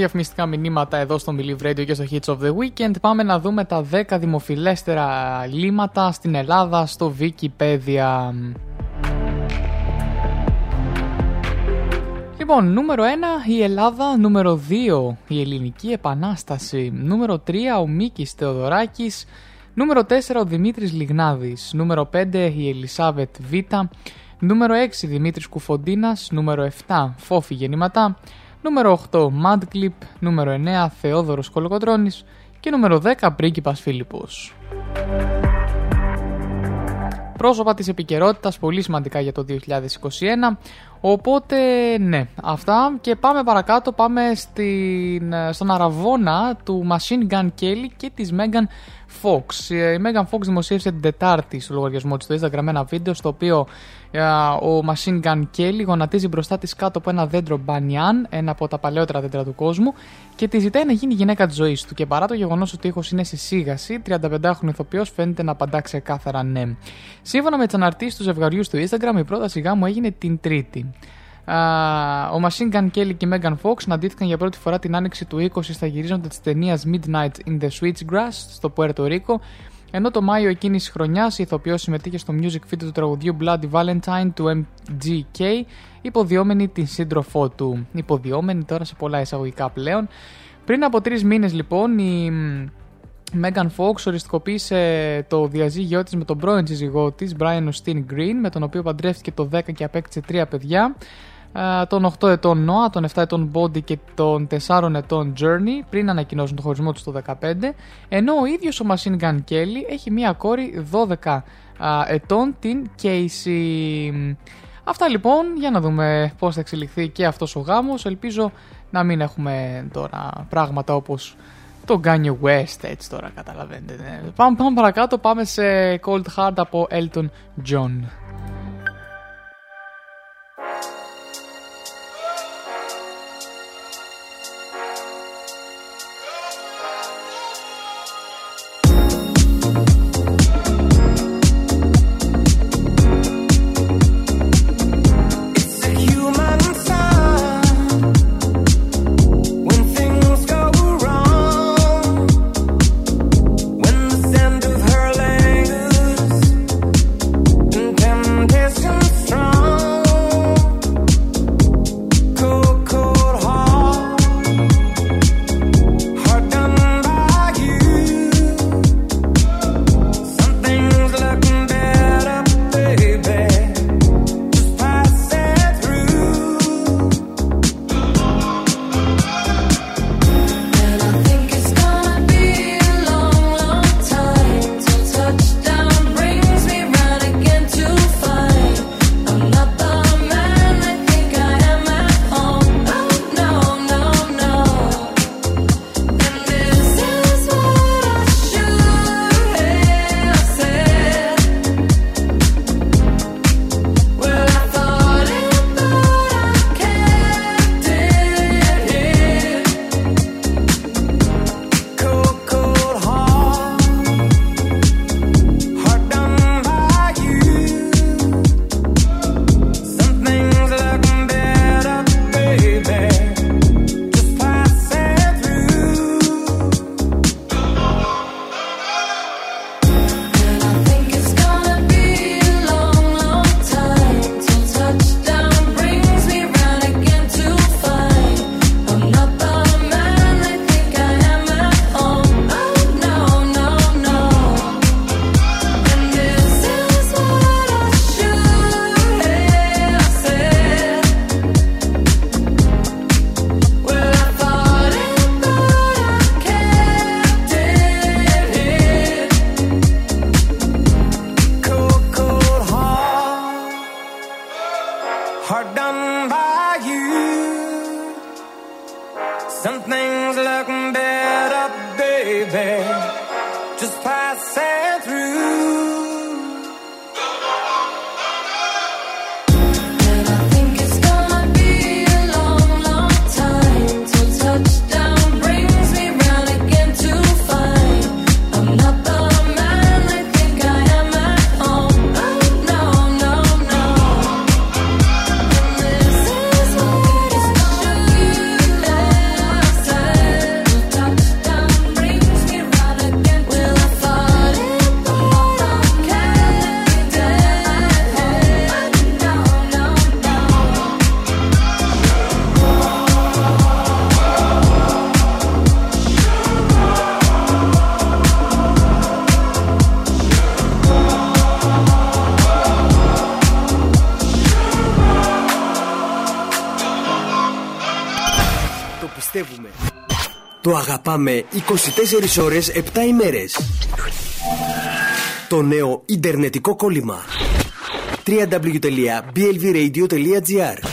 Διαφημιστικά μηνύματα εδώ στο Believe Radio και στο Hits of the Weekend. Πάμε να δούμε τα 10 δημοφιλέστερα λύματα στην Ελλάδα στο Wikipedia. Λοιπόν, νούμερο 1 η Ελλάδα, νούμερο 2 η Ελληνική Επανάσταση, νούμερο 3 ο Μίκης Θεοδωράκης, νούμερο 4 ο Δημήτρης Λιγνάδης, νούμερο 5 η Ελισάβετ Β, νούμερο 6 Δημήτρης Κουφοντίνας, νούμερο 7 Φόφη Γεννηματά, νούμερο 8 Mad Clip, νούμερο 9 Θεόδωρος Κολοκοτρώνης και νούμερο 10 Πρίγκιπας Φίλιππος. Πρόσωπα της επικαιρότητας πολύ σημαντικά για το 2021. Οπότε ναι, αυτά και πάμε παρακάτω, πάμε στην, στον αραβόνα του Machine Gun Kelly και της Megan Fox. Η Megan Fox δημοσίευσε την Τετάρτη στο λογαριασμό της στο Instagram ένα βίντεο στο οποίο ε, ο Machine Gun Kelly γονατίζει μπροστά της κάτω από ένα δέντρο μπανιάν, ένα από τα παλαιότερα δέντρα του κόσμου και τη ζητάει να γίνει γυναίκα της ζωής του. Και παρά το γεγονός ότι ο ήχος είναι σε σίγαση, 35χρονο ηθοποιός φαίνεται να απαντά ξεκάθαρα ναι. Σύμφωνα με τις αναρτήσεις του ζευγαριού στο Instagram, η πρόταση γάμου έγινε την Τρίτη. Α, ο Machine Gun Kelly και η Megan Fox συναντήθηκαν για πρώτη φορά την άνοιξη του 20 στα γυρίζοντα της ταινίας Midnight in the Switchgrass στο Puerto Rico, ενώ το Μάιο εκείνης της χρονιάς η ηθοποιός συμμετείχε στο music video του τραγουδιού Bloody Valentine του MGK, υποδιόμενη την σύντροφό του. Υποδιόμενη τώρα σε πολλά εισαγωγικά πλέον. Πριν από τρεις μήνες λοιπόν η Megan Fox οριστικοποίησε το διαζύγιο της με τον πρώην σύζυγό της, Brian Austin Green, με τον οποίο παντρεύτηκε το 10 και απέκτησε τρία παιδιά. Ε, τον 8 ετών Noah, τον 7 ετών Body και τον 4 ετών Journey πριν ανακοινώσουν το χωρισμό τους το 15 ενώ ο ίδιος ο Machine Gun Kelly έχει μία κόρη 12 ετών την Casey Αυτά λοιπόν για να δούμε πώς θα εξελιχθεί και αυτός ο γάμος. Ελπίζω να μην έχουμε τώρα πράγματα όπως το Kanye West έτσι τώρα καταλαβαίνετε. Ναι. πάμε, πάμε παρακάτω πάμε σε Cold Heart από Elton John
Το αγαπάμε 24 ώρες 7 ημέρες. Το νέο Ιντερνετικό κόλλημα. www.blvradio.gr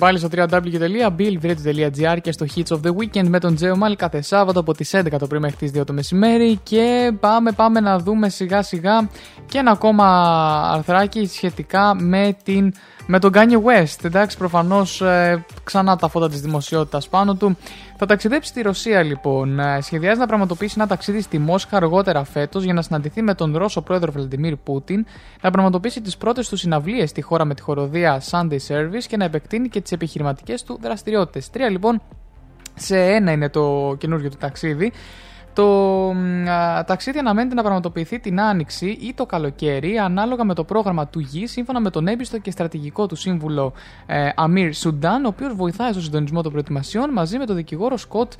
πάλι στο www.billviradio.gr και στο Hits of the Weekend με τον Τζέο Μάλ κάθε Σάββατο από τις 11 το πρωί μέχρι τις 2 το μεσημέρι. Και πάμε, πάμε να δούμε σιγά σιγά και ένα ακόμα αρθράκι σχετικά με, την, με τον Kanye West. Εντάξει, προφανώς ε, ξανά τα φώτα της δημοσιότητας πάνω του. Θα ταξιδέψει στη Ρωσία λοιπόν. Ε, Σχεδιάζει να πραγματοποιήσει ένα ταξίδι στη Μόσχα αργότερα φέτος για να συναντηθεί με τον Ρώσο πρόεδρο Βλαντιμίρ Πούτιν, να πραγματοποιήσει τις πρώτες του συναυλίες στη χώρα με τη χορωδία Sunday Service και να επεκτείνει και τις επιχειρηματικές του δραστηριότητες. Τρία λοιπόν σε ένα είναι το καινούριο του ταξίδι. Το μ, α, ταξίδι αναμένεται να πραγματοποιηθεί την Άνοιξη ή το καλοκαίρι, ανάλογα με το πρόγραμμα του Γη, σύμφωνα με τον έμπιστο και στρατηγικό του σύμβουλο ε, Αμίρ Σουντάν, ο οποίος βοηθάει στο συντονισμό των προετοιμασιών μαζί με τον δικηγόρο Σκοτ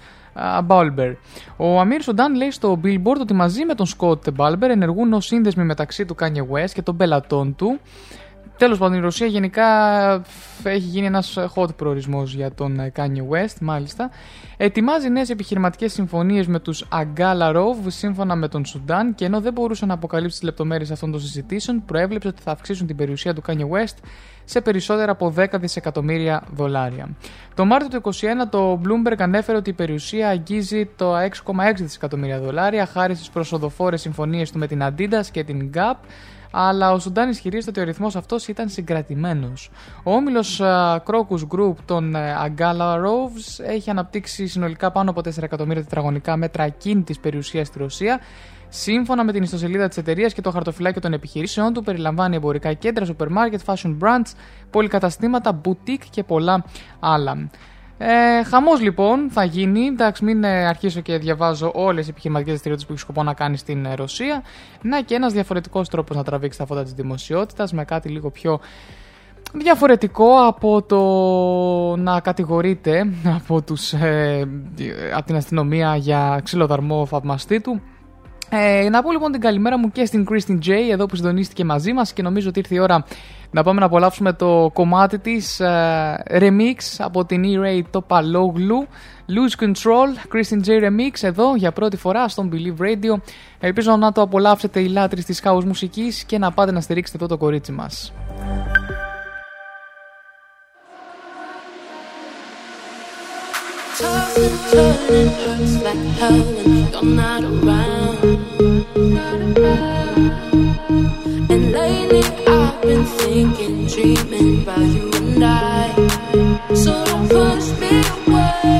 Μπάλμπερ. Ο Αμίρ Σουντάν λέει στο Billboard ότι μαζί με τον Σκοτ Μπάλμπερ ενεργούν ως σύνδεσμοι μεταξύ του Kanye West και των πελατών του Τέλος πάντων, η Ρωσία γενικά έχει γίνει ένας hot προορισμός για τον ε, Kanye West, μάλιστα. Ετοιμάζει νέες επιχειρηματικές συμφωνίες με τους Αγκάλαροβ σύμφωνα με τον Σουντάν και ενώ δεν μπορούσε να αποκαλύψει τις λεπτομέρειες αυτών των συζητήσεων, προέβλεψε ότι θα αυξήσουν την περιουσία του Kanye West σε περισσότερα από 10 δισεκατομμύρια δολάρια. Το Μάρτιο του 2021 το Bloomberg ανέφερε ότι η περιουσία αγγίζει το 6,6 δισεκατομμύρια δολάρια χάρη στις προσοδοφόρες συμφωνίες του με την Adidas και την Gap, αλλά ο Σουντάν ισχυρίζεται ότι ο ρυθμός αυτός ήταν συγκρατημένος. Ο όμιλος Crocus Group των ε, Aggala Roves έχει αναπτύξει συνολικά πάνω από 4 εκατομμύρια τετραγωνικά μέτρα ακίνητης περιουσίας στη Ρωσία. Σύμφωνα με την ιστοσελίδα της εταιρείας και το χαρτοφυλάκιο των επιχειρήσεων του, περιλαμβάνει εμπορικά κέντρα, σούπερ μάρκετ, fashion brands, πολυκαταστήματα, boutique και πολλά άλλα. Ε, Χαμός λοιπόν θα γίνει. Εντάξει, μην ε, αρχίσω και διαβάζω όλες τι επιχειρηματικές δραστηριότητες που έχει σκοπό να κάνει στην ε, Ρωσία. Να και ένας διαφορετικός τρόπος να τραβήξει τα φώτα της δημοσιότητας με κάτι λίγο πιο διαφορετικό από το να κατηγορείται από, τους, ε, από την αστυνομία για ξυλοδαρμό θαυμαστή του. Ε, να πω λοιπόν την καλημέρα μου και στην Christine J εδώ που συντονίστηκε μαζί μας και νομίζω ότι ήρθε η ώρα να πάμε να απολαύσουμε το κομμάτι της ε, remix από την E-Ray το Paloglu Lose Control, Christine J Remix εδώ για πρώτη φορά στον Believe Radio ελπίζω να το απολαύσετε οι λάτρεις της house μουσικής και να πάτε να στηρίξετε εδώ το κορίτσι μας
Toss and turn and hurts like hell when you're not around. And lately I've been thinking, dreaming about you and I. So don't push me away.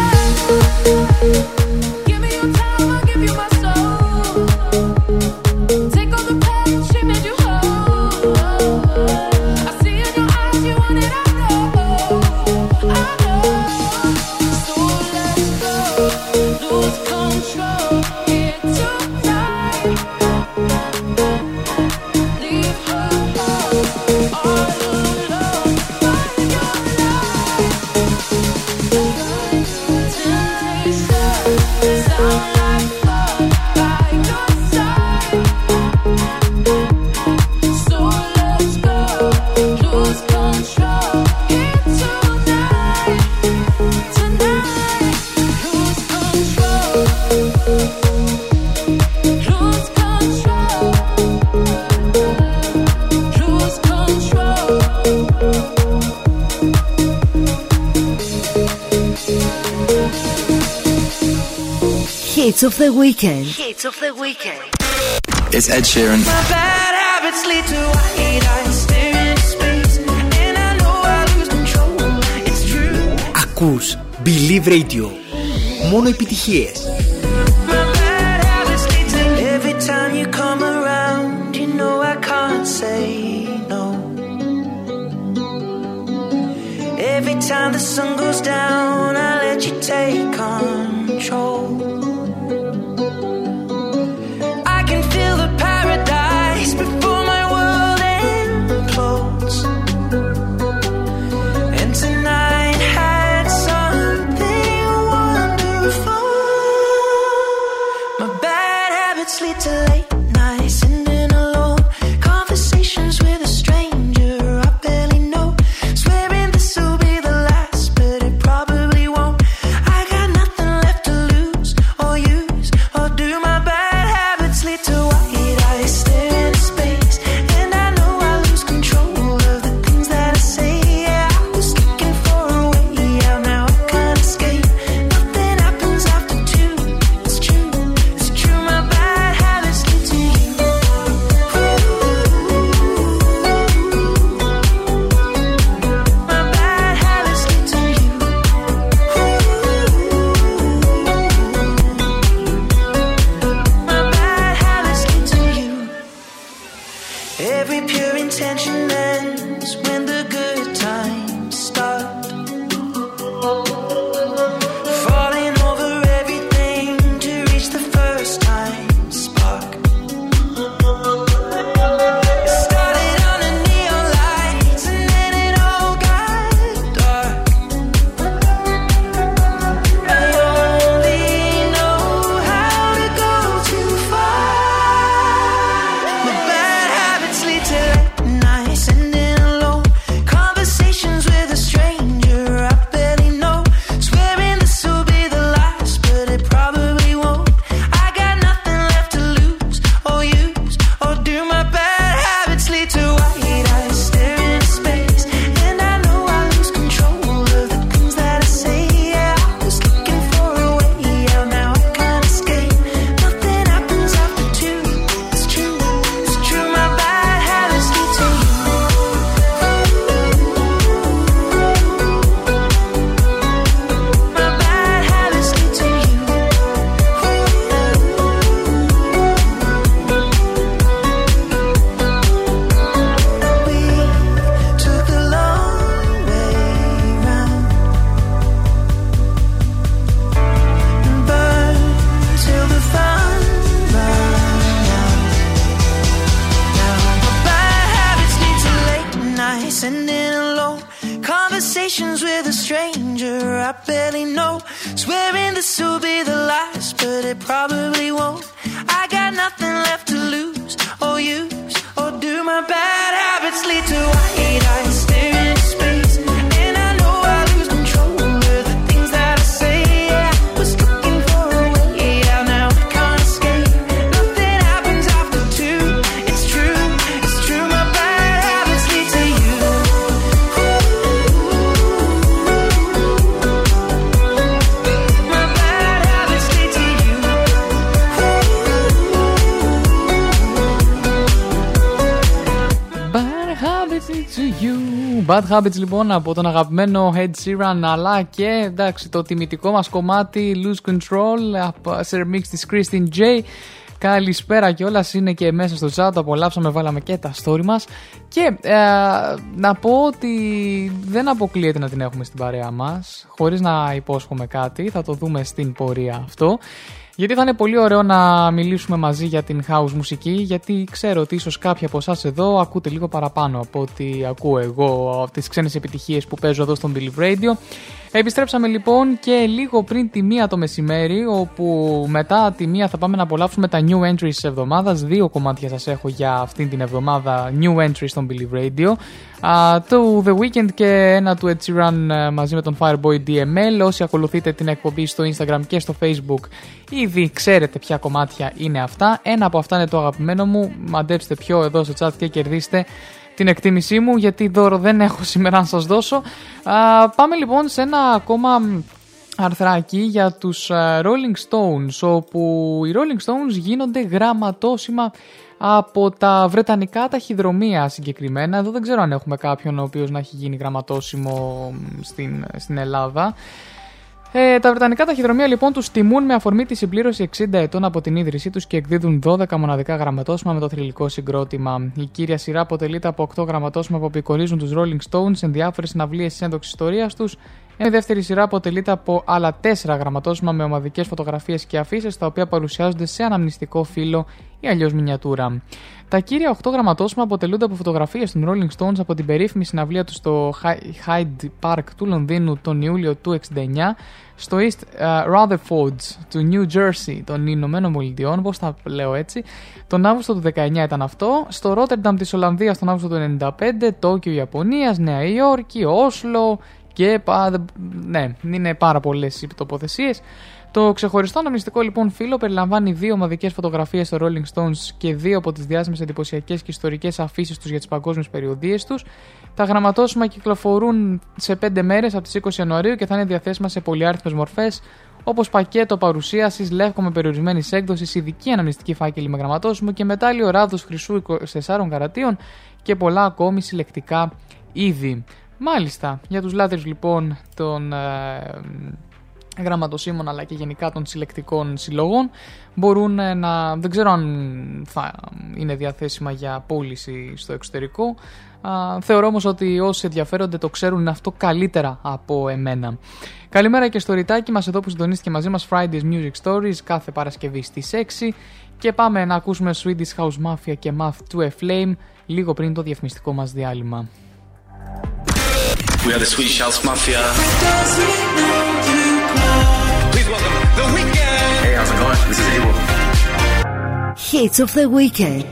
weekend.
Hits of the weekend.
It's Ed Sheeran.
My bad habits lead to white eyes staring into space, and I know I lose control. It's true.
Ακούς Believe Radio. Μόνο επιτυχίες.
Late nights ending alone. Conversations with a stranger I barely know. Swearing this will be the last, but it probably won't. I got
nothing left to lose or use or do. My
bad Bad habits λοιπόν από τον αγαπημένο Ed Sheeran αλλά και εντάξει το τιμητικό μας κομμάτι Lose Control από- σε remix της Christine J. Καλησπέρα και όλα είναι και μέσα στο chat. Το απολαύσαμε, βάλαμε και τα story μας. Και ε, να πω ότι δεν αποκλείεται να την έχουμε στην παρέα μας. Χωρίς να υπόσχομαι κάτι, θα το δούμε στην πορεία αυτό. Γιατί θα είναι πολύ ωραίο να μιλήσουμε μαζί για την house μουσική, γιατί ξέρω ότι ίσως κάποιοι από εσάς εδώ ακούτε λίγο παραπάνω από ό,τι ακούω εγώ από τις ξένες επιτυχίες που παίζω εδώ στον Believe Radio. Επιστρέψαμε λοιπόν και λίγο πριν τη μία το μεσημέρι, όπου μετά τη μία θα πάμε να απολαύσουμε τα new entries της εβδομάδας. Δύο κομμάτια σας έχω για αυτήν την εβδομάδα new entries στον Believe Radio. Α, το The Weeknd και ένα του Ed Sheeran ε, μαζί με τον Fireboy DML. Όσοι ακολουθείτε την εκπομπή στο Instagram και στο Facebook ήδη ξέρετε ποια κομμάτια είναι αυτά. Ένα από αυτά είναι το αγαπημένο μου. Μαντέψτε ποιο εδώ στο chat και κερδίστε την εκτίμησή μου γιατί δώρο δεν έχω *laughs* σήμερα να σας δώσω. Α, πάμε λοιπόν σε ένα ακόμα αρθράκι για τους α, Rolling Stones όπου οι Rolling Stones γίνονται γραμματόσημα από τα βρετανικά ταχυδρομεία συγκεκριμένα. Εδώ δεν ξέρω αν έχουμε κάποιον ο οποίος να έχει γίνει γραμματόσημο μ, στην, στην Ελλάδα. Ε, τα Βρετανικά ταχυδρομεία λοιπόν τους τιμούν με αφορμή τη συμπλήρωση 60 ετών από την ίδρυσή τους και εκδίδουν 12 μοναδικά γραμματόσημα με το θρηλυκό συγκρότημα. Η κύρια σειρά αποτελείται από 8 γραμματόσημα που απεικονίζουν τους Rolling Stones σε διάφορε συναυλίε τη ένδοξης ιστορίας τους. Ενώ η δεύτερη σειρά αποτελείται από άλλα 4 γραμματόσημα με ομαδικές φωτογραφίες και αφήσεις τα οποία παρουσιάζονται σε αναμνηστικό φύλλο ή αλλιώς μινιατούρα. Τα κύρια 8 γραμματόσημα αποτελούνται από φωτογραφίες των Rolling Stones από την περίφημη συναυλία τους στο Hyde Park του Λονδίνου τον Ιούλιο του 69, στο East uh, Rutherford του New Jersey των Ηνωμένων Πολιτειών, πώς τα λέω έτσι, τον Αύγουστο του 19 ήταν αυτό, στο Rotterdam της Ολλανδίας τον Αύγουστο του 95, Τόκιο Ιαπωνίας, Νέα Υόρκη, Όσλο και. πα- Ναι, είναι πάρα πολλές οι τοποθεσίες. Το ξεχωριστό αναμνηστικό λοιπόν φύλλο περιλαμβάνει δύο ομαδικές φωτογραφίες των Rolling Stones και δύο από τις διάσημες εντυπωσιακές και ιστορικές αφήσεις τους για τις παγκόσμιες περιοδίες τους. Τα γραμματόσημα κυκλοφορούν σε 5 μέρες από τις 20 Ιανουαρίου και θα είναι διαθέσιμα σε πολυάριθμες μορφές όπως πακέτο παρουσίασης, λεύκο με περιορισμένης έκδοσης, ειδική αναμνηστική φάκελη με γραμματόσημο και μετάλλιο ράδο χρυσού 24 καρατίων και πολλά ακόμη συλλεκτικά είδη. Μάλιστα, για τους λάτρεις λοιπόν των ε, γραμματοσύμων αλλά και γενικά των συλλεκτικών συλλογών μπορούν ε, να, δεν ξέρω αν θα είναι διαθέσιμα για πώληση στο εξωτερικό Α, θεωρώ όμως ότι όσοι ενδιαφέρονται το ξέρουν αυτό καλύτερα από εμένα. Καλημέρα και στο ρητάκι μας εδώ που συντονίστηκε μαζί μας Fridays Music Stories κάθε Παρασκευή στις 6 και πάμε να ακούσουμε Swedish House Mafia και Math to a Flame λίγο πριν το διαφημιστικό μας διάλειμμα.
We are the Swedish House Mafia.
Please welcome the weekend.
Hey, how's it going? This is Abel.
Hits of the weekend.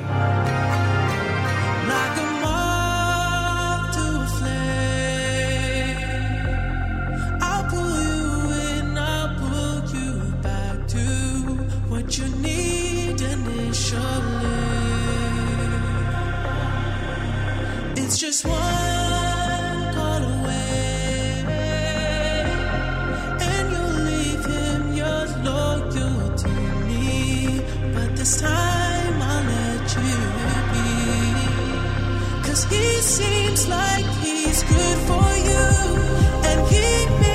He seems like he's good for you. And he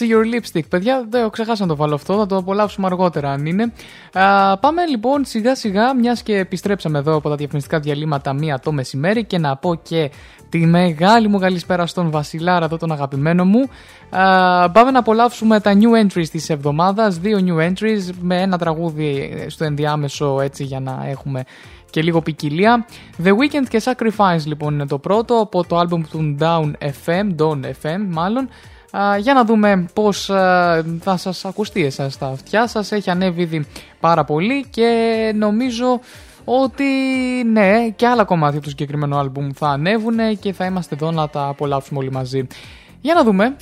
See your lipstick. Παιδιά, δεν το ξεχάσα να το βάλω αυτό. Θα το απολαύσουμε αργότερα αν είναι. Α, πάμε λοιπόν σιγά σιγά, μιας και επιστρέψαμε εδώ από τα διαφημιστικά διαλύματα μία το μεσημέρι και να πω και τη μεγάλη μου καλησπέρα στον Βασιλάρα, εδώ τον αγαπημένο μου. Α, πάμε να απολαύσουμε τα new entries της εβδομάδας. Δύο new entries με ένα τραγούδι στο ενδιάμεσο έτσι για να έχουμε και λίγο ποικιλία. The Weekend και Sacrifice λοιπόν είναι το πρώτο από το album του Down FM, Down FM μάλλον. Για να δούμε πώς ε, θα σας ακουστεί εσάς τα αυτιά σας. Έχει ανέβει ήδη πάρα πολύ και νομίζω ότι ναι και άλλα κομμάτια του συγκεκριμένου άλμπουμ θα ανέβουν και θα είμαστε εδώ να τα απολαύσουμε όλοι μαζί. Για να δούμε.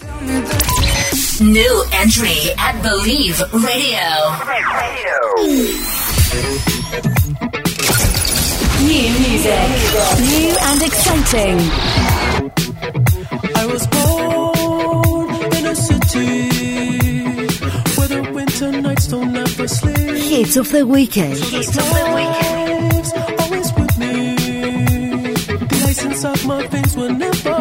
New entry at Believe Radio. New music. New and exciting.
I was
Hits of the weekend.
Hits of the weekend. Always with me. The essence of my will never.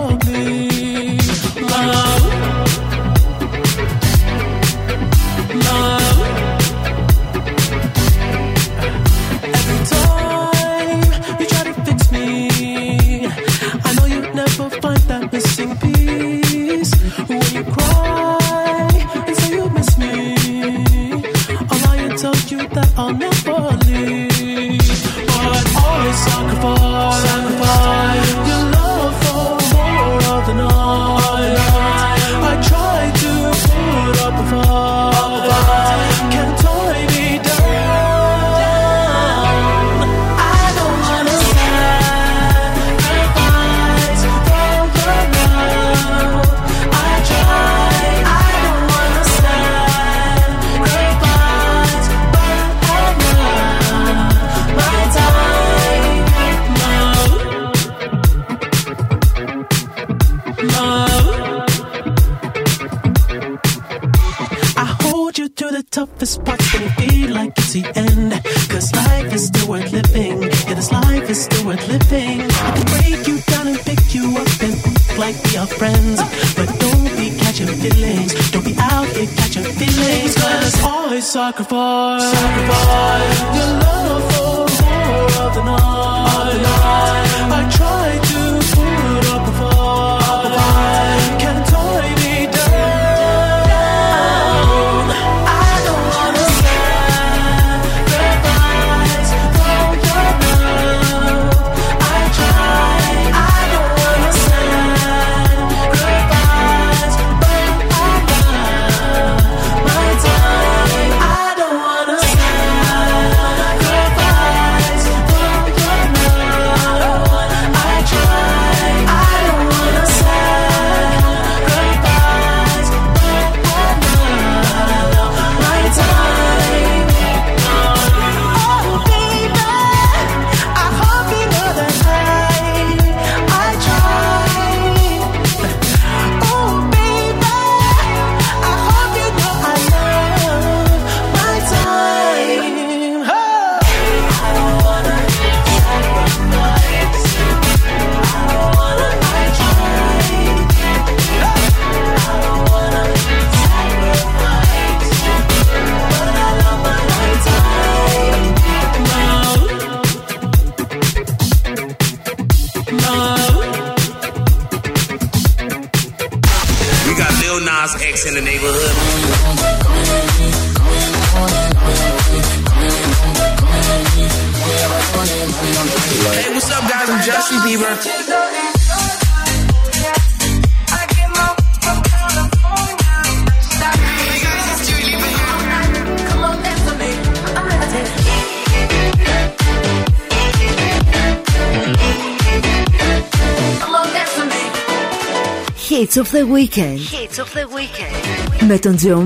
Weekend.
Hits of the Weekend.
Με τον Τζο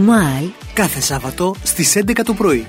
Κάθε Σάββατο στις 11 το πρωί.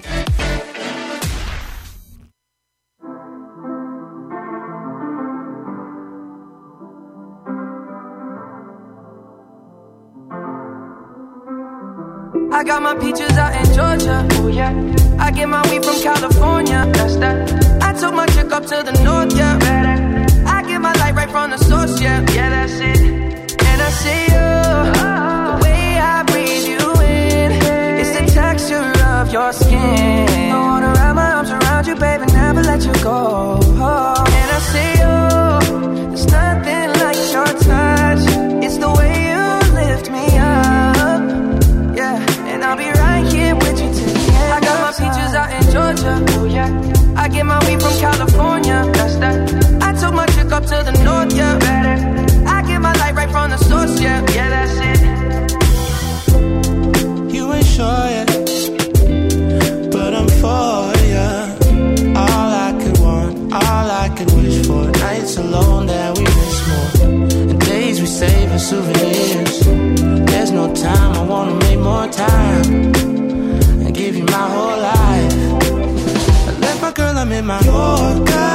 Vodka.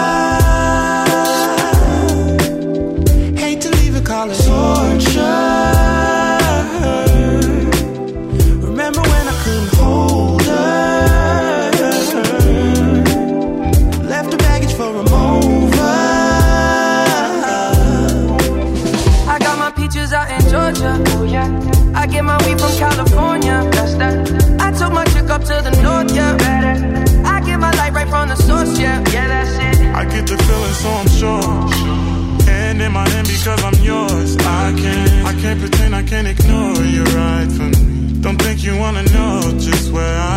Hate to leave it, call torture. Remember when I couldn't hold her? Left her baggage for a mover.
I got my peaches out in Georgia. Oh yeah. I get my weed from California. That's that. Source, yeah. Yeah, that's it.
I get the feeling, so I'm sure. Hand in my hand because I'm yours. I can't, I can't pretend, I can't ignore you right from me. Don't think you wanna know just where I've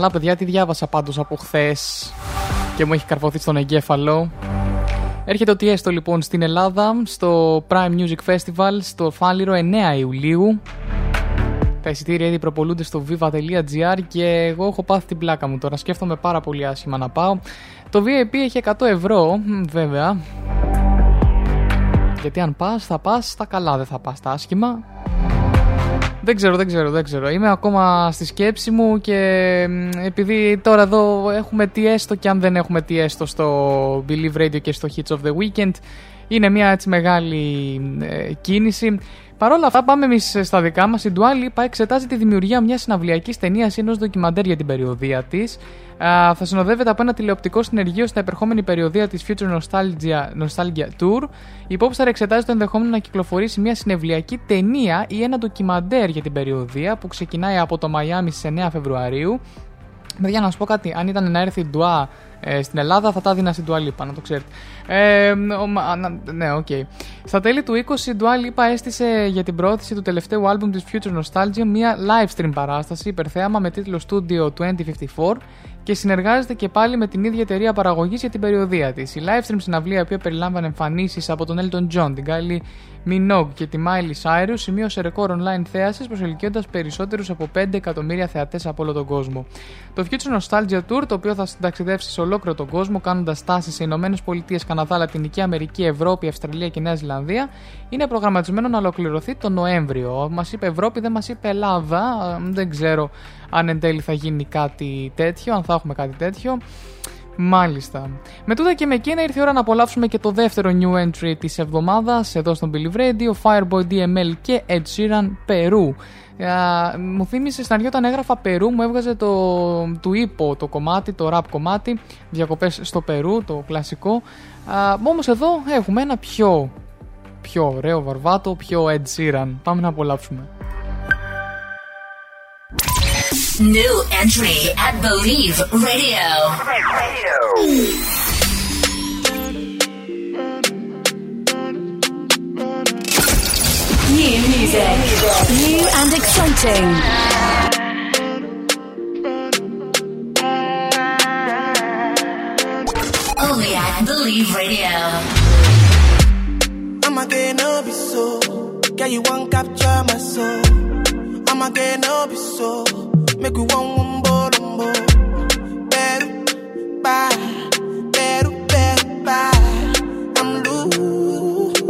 Καλά, παιδιά, τι διάβασα πάντως από χθες και μου έχει καρφωθεί στον εγκέφαλο. Έρχεται ότι έστω λοιπόν στην Ελλάδα, στο Prime Music Festival, στο Φάληρο 9 Ιουλίου. Τα εισιτήρια ήδη προπολούνται στο viva.gr και εγώ έχω πάθει την πλάκα μου τώρα. Σκέφτομαι πάρα πολύ άσχημα να πάω. Το VIP έχει 100 ευρώ, μ, βέβαια. Γιατί αν πας, θα πας στα καλά, δεν θα πας στα άσχημα. Δεν ξέρω, δεν ξέρω, δεν ξέρω. Είμαι ακόμα στη σκέψη μου και μ, επειδή τώρα εδώ έχουμε τι έστω και αν δεν έχουμε τι έστω στο Believe Radio και στο Hits of the Weekend, είναι μια έτσι μεγάλη ε, κίνηση. Παρ' όλα αυτά, πάμε εμείς στα δικά μας. Η Dua Lipa εξετάζει τη δημιουργία μιας συναυλιακής ταινίας ή ενός ντοκιμαντέρ για την περιοδία της. Θα συνοδεύεται από ένα τηλεοπτικό συνεργείο στην επερχόμενη περιοδία της Future Nostalgia, Nostalgia Tour. Η pop star εξετάζει το ενδεχόμενο να κυκλοφορήσει μια συναυλιακή ταινία ή ένα ντοκιμαντέρ για την περιοδεία που ξεκινάει από το Μαϊάμι στις 9 Φεβρουαρίου. Παιδιά, να σου πω κάτι. Αν ήταν να έρθει η Dua ε, στην Ελλάδα, θα τα έδινα στην Dua Lipa, να το ξέρετε. Ε, ο, μα- να- ναι, οκ. Στα τέλη του 20, η Dua Lipa έστησε για την προώθηση του τελευταίου άλμπουμ της, Future Nostalgia μια live stream παράσταση υπερθέαμα με τίτλο Studio 2054 και συνεργάζεται και πάλι με την ίδια εταιρεία παραγωγής για την περιοδεία της. Η live stream συναυλία, η οποία περιλάμβανε εμφανίσεις από τον Elton John, την Kylie Minogue και τη Miley Cyrus, σημείωσε ρεκόρ online θέασης, προσελκύοντας περισσότερους από 5 εκατομμύρια θεατές από όλο τον κόσμο. Το Future Nostalgia Tour, το οποίο θα συνταξιδεύσει σε ολόκληρο τον κόσμο, κάνοντας στάσει σε Ηνωμένες Πολιτείες, Καναδά, Λατινική Αμερική, Ευρώπη, Αυστραλία και Νέα Ζηλανδία, είναι προγραμματισμένο να ολοκληρωθεί τον Νοέμβριο. Μας είπε Ευρώπη, δεν μας είπε Ελλάδα. Ε, Δεν ξέρω αν εν τέλει θα γίνει κάτι τέτοιο, αν θα έχουμε κάτι τέτοιο. Μάλιστα. Με τούτα και με εκείνα ήρθε η ώρα να απολαύσουμε και το δεύτερο new entry της εβδομάδας εδώ στον Believe Radio, Fireboy DML και Ed Sheeran Περού. Α, μου θύμισε στην αρχή όταν έγραφα Περού μου έβγαζε το του ύπο το κομμάτι, το rap κομμάτι, διακοπές στο Περού, το κλασικό. Α, όμως εδώ έχουμε ένα πιο, πιο ωραίο βαρβάτο, πιο Ed Sheeran. Πάμε να απολαύσουμε.
New entry at Believe Radio. New music. New and exciting. Only at Believe Radio.
I'ma get no be so. Girl, you won't capture my soul. I'ma get no be so. Make we one one ball on ball. Better, bye. Better, better. I'm loose.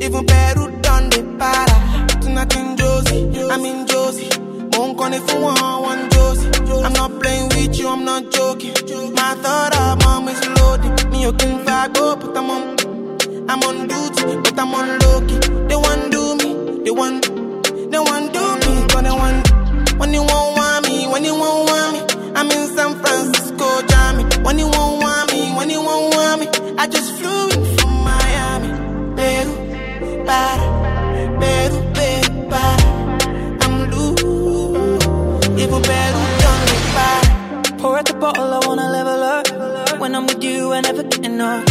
Even better done the para. Tonight in Josie, I'm in Josie. Won't call it for one, one Josie. I'm not playing with you, I'm not joking.
My thought of mom is loaded. Me, you can fuck up, but I'm on. I'm on duty, but I'm on low key. They want do me, they want, they want do me, but they want. When you want I just flew in from Miami. Peru, para, Peru, Peru, para. I'm loose, even Peru done me para.
Pour out the bottle, I wanna level up. When I'm with you, I never get enough.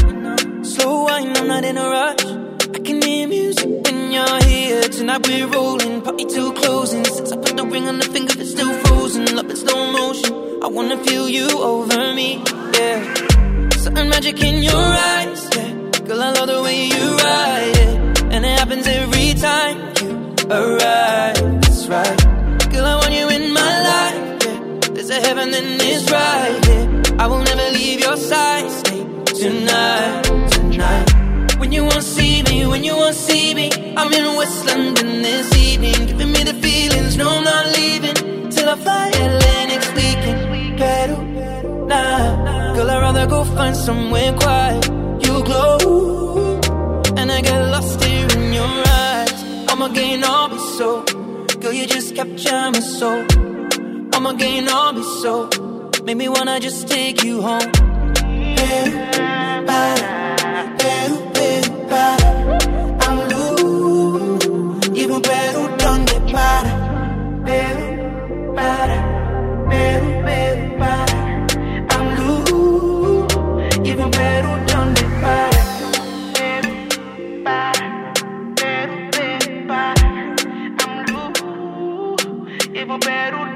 Slow wine, I'm not in a rush. I can hear music when you're here. Tonight we're rolling, party till closing. Since I put the ring on the finger, it's still frozen. Love in slow motion. I wanna feel you over me, yeah. Certain magic in your eyes, yeah. Girl, I love the way you ride it, and it happens every time you arrive. That's right, girl, I want you in my life. Yeah. There's a heaven and it's right here. I will never leave your side. Stay tonight, tonight. When you won't see me, when you won't see me, I'm in West London this evening, giving me the feelings. No, I'm not leaving till I fly nah, girl, I'd rather go find somewhere quiet. You glow, and I get lost here in your eyes. I'm again, I'll be so. Girl, you just capture my soul. I'm again, I'll be so. Make me wanna just take you home.
Para, Peru, Peru, para. I'm loose, even Peru donde para. Peru, para, Peru, Peru, para. Peru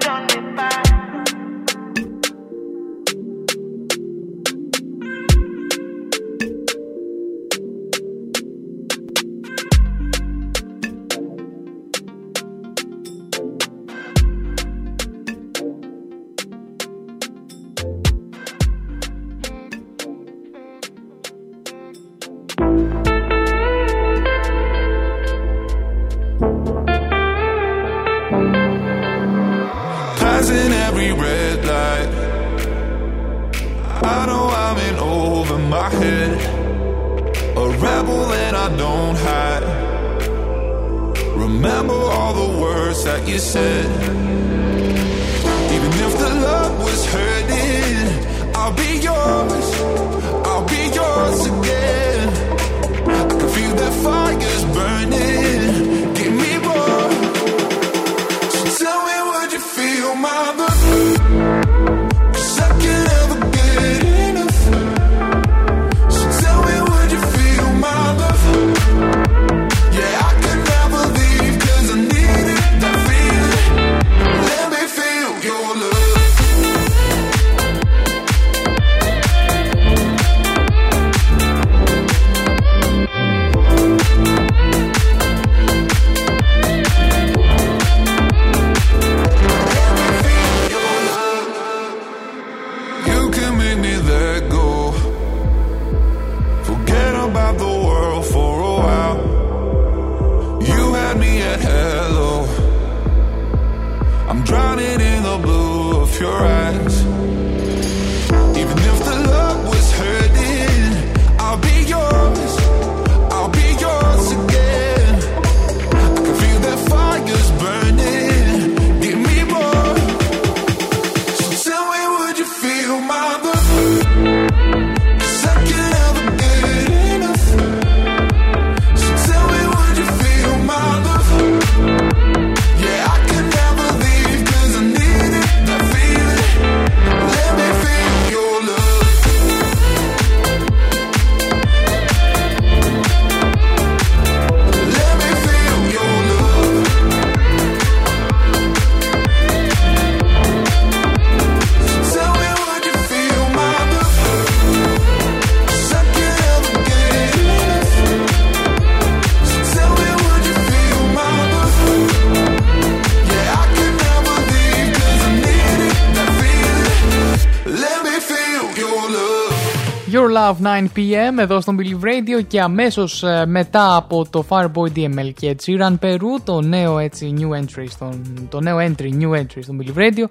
Your Love
9pm εδώ στο Believe Radio και αμέσως ε, μετά από το Fireboy DML και Ran Peru το νέο έτσι new entry στον, το νέο entry new entry στο Believe Radio.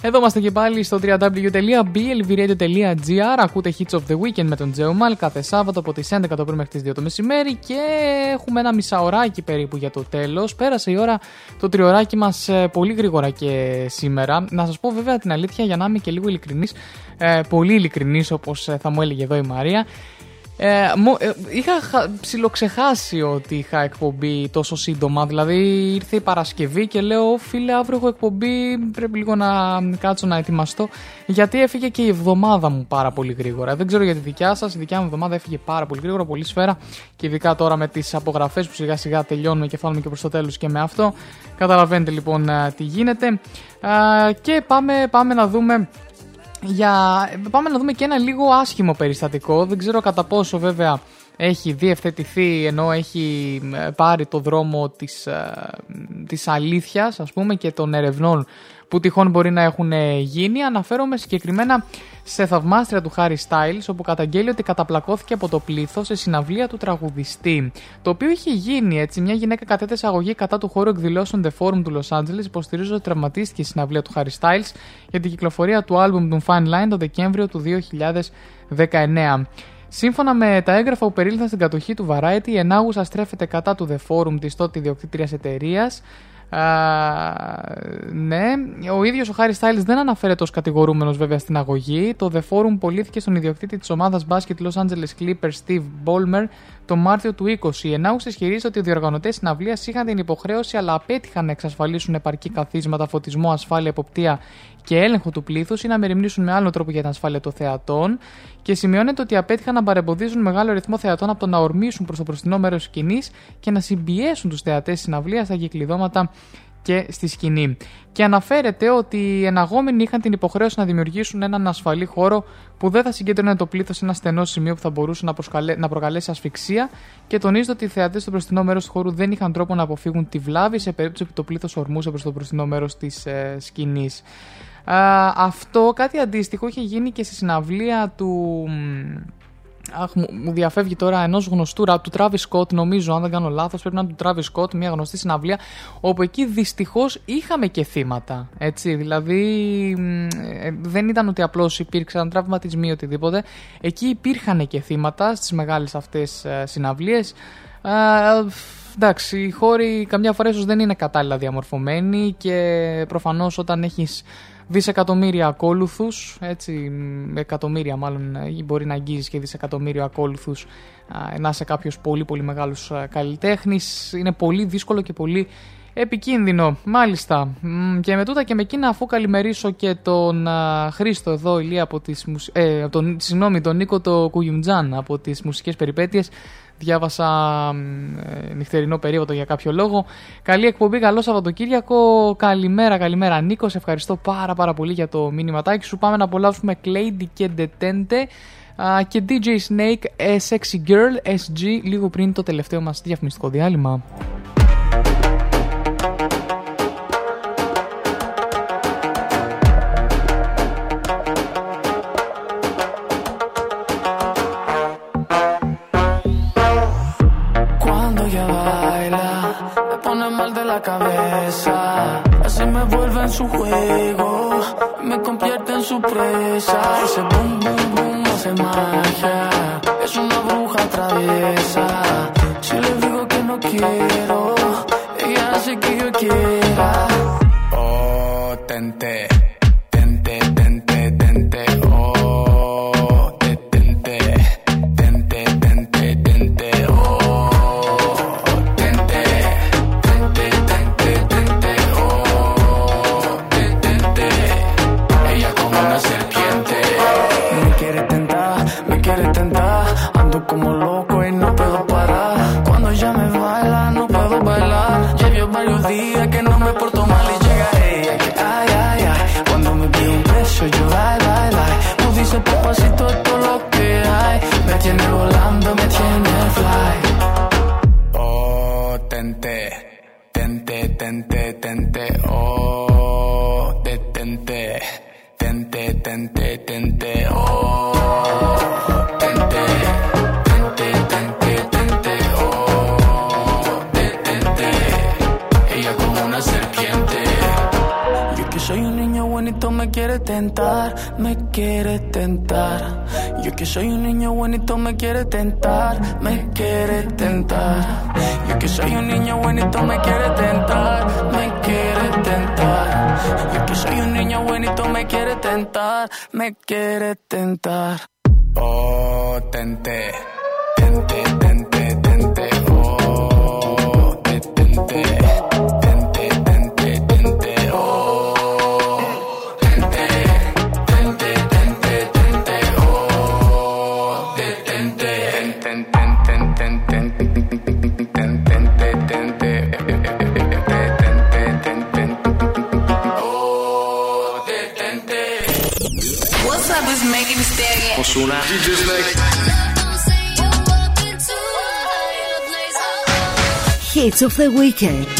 Εδώ είμαστε και πάλι στο www.blvradio.gr ακούτε Hits of the Weekend με τον Τζεωμάλ κάθε Σάββατο από τις 11 το πρωί μέχρι τις 2 το μεσημέρι και έχουμε ένα μισάωράκι περίπου για το τέλος. Πέρασε η ώρα το τριωράκι μας ε, πολύ γρήγορα και σήμερα. Να σας πω βέβαια την αλήθεια για να είμαι και λίγο ειλικρινής ε, πολύ ειλικρινής όπως ε, θα μου έλεγε εδώ η Μαρία. Ε, μο, ε, είχα χα, ψιλοξεχάσει ότι είχα εκπομπή τόσο σύντομα. Δηλαδή ήρθε η Παρασκευή και λέω φίλε αύριο έχω εκπομπή πρέπει λίγο να κάτσω να ετοιμαστώ γιατί έφυγε και η εβδομάδα μου πάρα πολύ γρήγορα. Δεν ξέρω για τη δικιά σας, η δικιά μου εβδομάδα έφυγε πάρα πολύ γρήγορα, πολύ σφαίρα και ειδικά τώρα με τις απογραφές που σιγά σιγά τελειώνουμε και φτάνουμε και προς το τέλος και με αυτό. Καταλαβαίνετε λοιπόν ε, τι γίνεται ε, και πάμε, πάμε να δούμε για... Πάμε να δούμε και ένα λίγο άσχημο περιστατικό. Δεν ξέρω κατά πόσο βέβαια έχει διευθετηθεί ενώ έχει ε, πάρει το δρόμο της, ε, της αλήθειας ας πούμε και των ερευνών που τυχόν μπορεί να έχουν ε, γίνει. Αναφέρομαι συγκεκριμένα σε θαυμάστρια του Harry Styles, όπου καταγγέλει ότι καταπλακώθηκε από το πλήθος σε συναυλία του τραγουδιστή. Το οποίο είχε γίνει έτσι. Μια γυναίκα κατέθεσε αγωγή κατά του χώρου εκδηλώσεων The Forum του Los Angeles, υποστηρίζοντα ότι τραυματίστηκε η συναυλία του Harry Styles για την κυκλοφορία του άλμπουμ του Fine Line το Δεκέμβριο του 2019. Σύμφωνα με τα έγγραφα που περίληθαν στην κατοχή του Variety, η ενάγουσα στρέφεται κατά του The Forum της τότε ιδιοκτήτριας εταιρείας ναι, ο ίδιος ο Χάρι Στάιλ δεν αναφέρεται ως κατηγορούμενος βέβαια στην αγωγή. Το The Forum πωλήθηκε στον ιδιοκτήτη της ομάδας μπάσκετ Los Angeles Clippers Steve Ballmer το Μάρτιο του 20. Η Ενάουση ισχυρίζεται ότι οι διοργανωτές συναυλίας είχαν την υποχρέωση αλλά απέτυχαν να εξασφαλίσουν επαρκή καθίσματα, φωτισμό, ασφάλεια, εποπτεία και έλεγχο του πλήθους ή να μεριμνήσουν με άλλο τρόπο για την ασφάλεια των θεατών. Και σημειώνεται ότι απέτυχαν να παρεμποδίζουν μεγάλο αριθμό θεατών από το να ορμήσουν προς το μπροστινό μέρος σκηνής και να συμπιέσουν τους θεατές συναυλίας στα κυκλειδώματα και στη σκηνή. Και αναφέρεται ότι οι εναγόμενοι είχαν την υποχρέωση να δημιουργήσουν έναν ασφαλή χώρο που δεν θα συγκέντρωνε το πλήθος σε ένα στενό σημείο που θα μπορούσε να, προσκαλέ... να προκαλέσει ασφυξία και τονίζεται ότι οι θεατές στο μπροστινό μέρος του χώρου δεν είχαν τρόπο να αποφύγουν τη βλάβη σε περίπτωση που το πλήθος ορμούσε προς το μπροστινό μέρος της ε, σκηνής. Αυτό κάτι αντίστοιχο είχε γίνει και στη συναυλία του Αχ, μου διαφεύγει τώρα ενός γνωστού του Travis Scott, νομίζω, αν δεν κάνω λάθος, πρέπει να είναι του Travis Scott, μια γνωστή συναυλία, όπου εκεί δυστυχώς είχαμε και θύματα. Έτσι, δηλαδή ε, δεν ήταν ότι απλώς υπήρξαν τραυματισμοί ή οτιδήποτε. Εκεί υπήρχαν και θύματα στις μεγάλες αυτές συναυλίες. Ε, εντάξει, οι χώροι καμιά φορά ίσως δεν είναι κατάλληλα διαμορφωμένοι και προφανώς όταν έχεις δισεκατομμύρια ακόλουθους, έτσι, εκατομμύρια μάλλον, ε, μπορεί να αγγίζεις και δισεκατομμύριο ακόλουθους να είσαι κάποιος πολύ πολύ μεγάλος καλλιτέχνης. Είναι πολύ δύσκολο και πολύ επικίνδυνο. Μάλιστα. Και με τούτα και με εκείνα, αφού καλημερίσω και τον Χρήστο εδώ, Ηλία από τις, ε, τον, συγγνώμη, τον Νίκο το Κουγιουμτζάν από τις μουσικές περιπέτειες, διάβασα ε, νυχτερινό περίοδο για κάποιο λόγο. Καλή εκπομπή, καλό Σαββατοκύριακο. Καλημέρα, καλημέρα Νίκος. Σε ευχαριστώ πάρα πάρα πολύ για το μήνυματάκι σου. Πάμε να απολαύσουμε Clady και Detente και DJ Snake A Sexy Girl SG λίγο πριν το τελευταίο μας διαφημιστικό διάλειμμα.
creo. quer.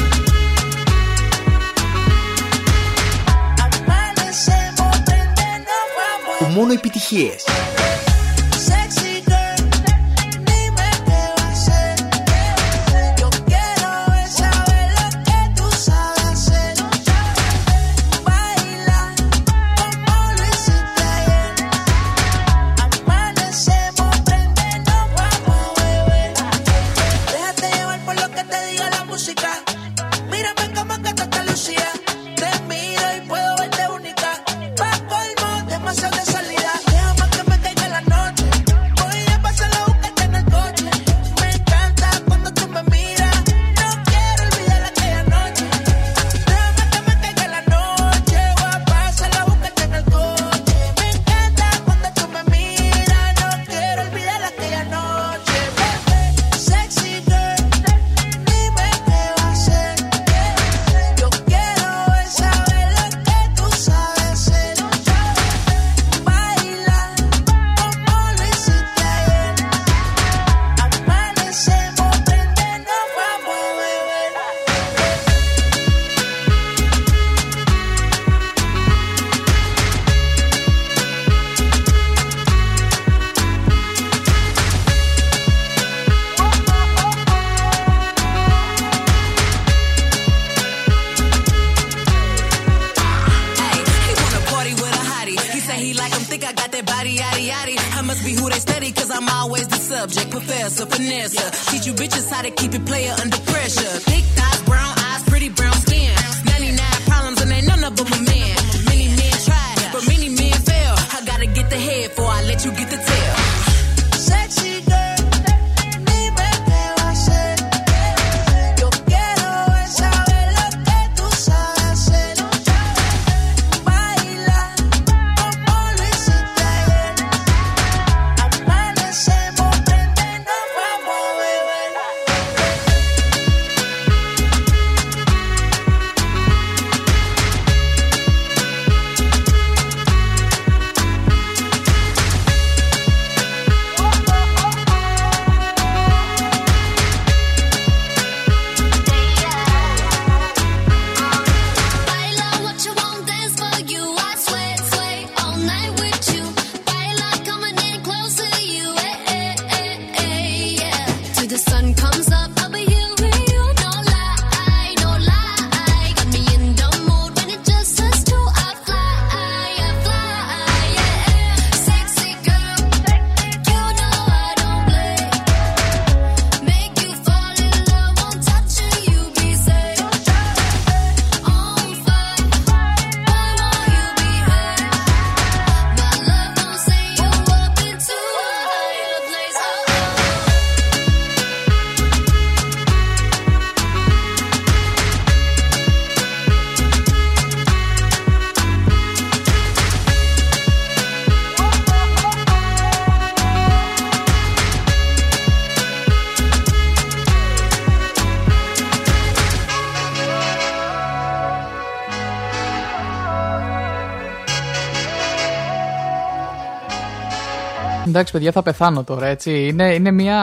εντάξει παιδιά θα πεθάνω τώρα έτσι. Είναι, είναι μια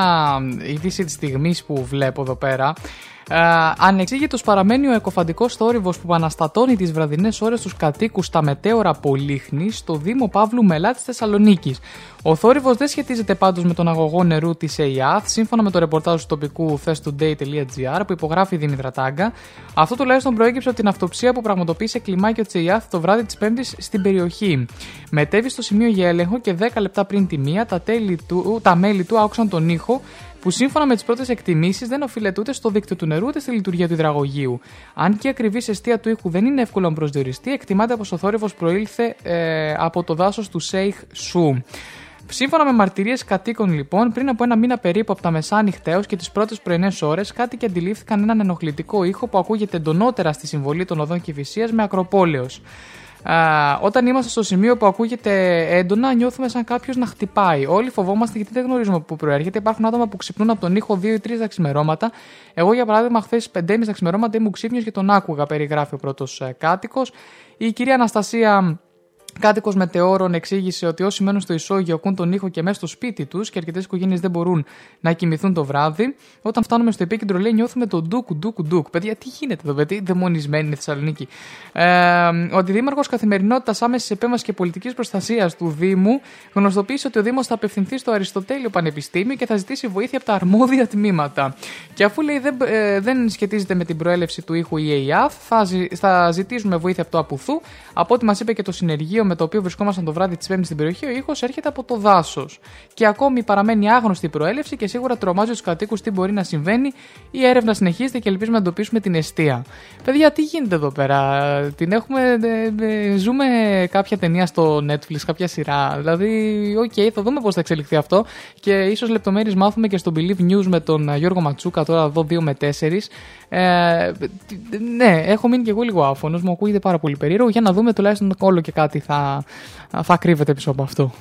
είδηση της στιγμής που βλέπω εδώ πέρα Ανεξήγητος παραμένει ο εκοφαντικός θόρυβος που αναστατώνει τις βραδινές ώρες του κατοίκους στα μετέωρα Πολύχνη στο Δήμο Παύλου Μελά της Θεσσαλονίκης. Ο θόρυβος δεν σχετίζεται πάντως με τον αγωγό νερού της ΕΙΑΘ, σύμφωνα με το ρεπορτάζ του τοπικού festoday.gr που υπογράφει η Δήμητρα Τάγκα. Αυτό τουλάχιστον προέκυψε από την αυτοψία που πραγματοποίησε κλιμάκιο της ΕΙΑΘ το βράδυ της Πέμπτης στην περιοχή. Μετέβη στο σημείο για έλεγχο και 10 λεπτά πριν τη μία τα, του, τα μέλη του άκουσαν τον ήχο που σύμφωνα με τις πρώτες εκτιμήσεις δεν οφείλεται ούτε στο δίκτυο του νερού ούτε στη λειτουργία του υδραγωγείου. Αν και η ακριβή αιστεία του ήχου δεν είναι εύκολο να προσδιοριστεί, εκτιμάται πως ο θόρυβος προήλθε ε, από το δάσος του Σέιχ Σου. Σύμφωνα με μαρτυρίες κατοίκων, λοιπόν, πριν από ένα μήνα περίπου από τα μεσάνυχτα έως και τις πρώτες πρωινές ώρες, κάτοικοι αντιλήφθηκαν έναν ενοχλητικό ήχο που ακούγεται εντονότερα στη συμβολή των οδών Κυφυσίας με ακροπόλεως. Α, όταν είμαστε στο σημείο που ακούγεται έντονα, νιώθουμε σαν κάποιος να χτυπάει. Όλοι φοβόμαστε γιατί δεν γνωρίζουμε πού προέρχεται. Υπάρχουν άτομα που ξυπνούν από τον ήχο 2 ή 3 τα ξημερώματα. Εγώ, για παράδειγμα, χθες 5.30 τα ξημερώματα ήμουν ξύπνιος και τον άκουγα, περιγράφει ο πρώτος κάτοικος. Η κυρία Αναστασία Κάτοικος μετεώρων εξήγησε ότι όσοι μένουν στο ισόγειο ακούν τον ήχο και μέσα στο σπίτι τους και αρκετές οικογένειες δεν μπορούν να κοιμηθούν το βράδυ. Όταν φτάνουμε στο επίκεντρο, λέει, νιώθουμε το ντουκ, ντουκ, ντουκ. Παιδιά, τι γίνεται εδώ, παιδί, δαιμονισμένη είναι η Θεσσαλονίκη. Ε, ο αντιδήμαρχος καθημερινότητας άμεσης επέμβασης και πολιτικής προστασίας του Δήμου γνωστοποίησε ότι ο Δήμος θα απευθυνθεί στο Αριστοτέλειο Πανεπιστήμιο και θα ζητήσει βοήθεια από τα αρμόδια τμήματα. Και αφού λέει δεν, ε, δεν σχετίζεται με την προέλευση του ήχου η ΕΙΑΘ, θα, θα ζητήσουμε βοήθεια από το Απουθού. Από ό,τι μας είπε και το συνεργείο με το οποίο βρισκόμασταν το βράδυ της Πέμπτης στην περιοχή, ο ήχος έρχεται από το δάσος. Και ακόμη παραμένει άγνωστη η προέλευση και σίγουρα τρομάζει τους κατοίκους τι μπορεί να συμβαίνει. Η έρευνα συνεχίζεται και ελπίζουμε να εντοπίσουμε την εστία. Παιδιά, τι γίνεται εδώ πέρα; Την έχουμε. Ε, ε, ζούμε κάποια ταινία στο Netflix, κάποια σειρά; Δηλαδή, ok, okay, θα δούμε πώς θα εξελιχθεί αυτό. Και ίσως λεπτομέρειες μάθουμε και στο Believe News με τον Γιώργο Ματσούκα τώρα εδώ 2 με 4. Ε, ναι, έχω μείνει και εγώ λίγο άφωνος, μου ακούγεται πάρα πολύ περίεργο. Για να δούμε τουλάχιστον όλο και κάτι θα, θα κρύβεται πίσω από αυτό.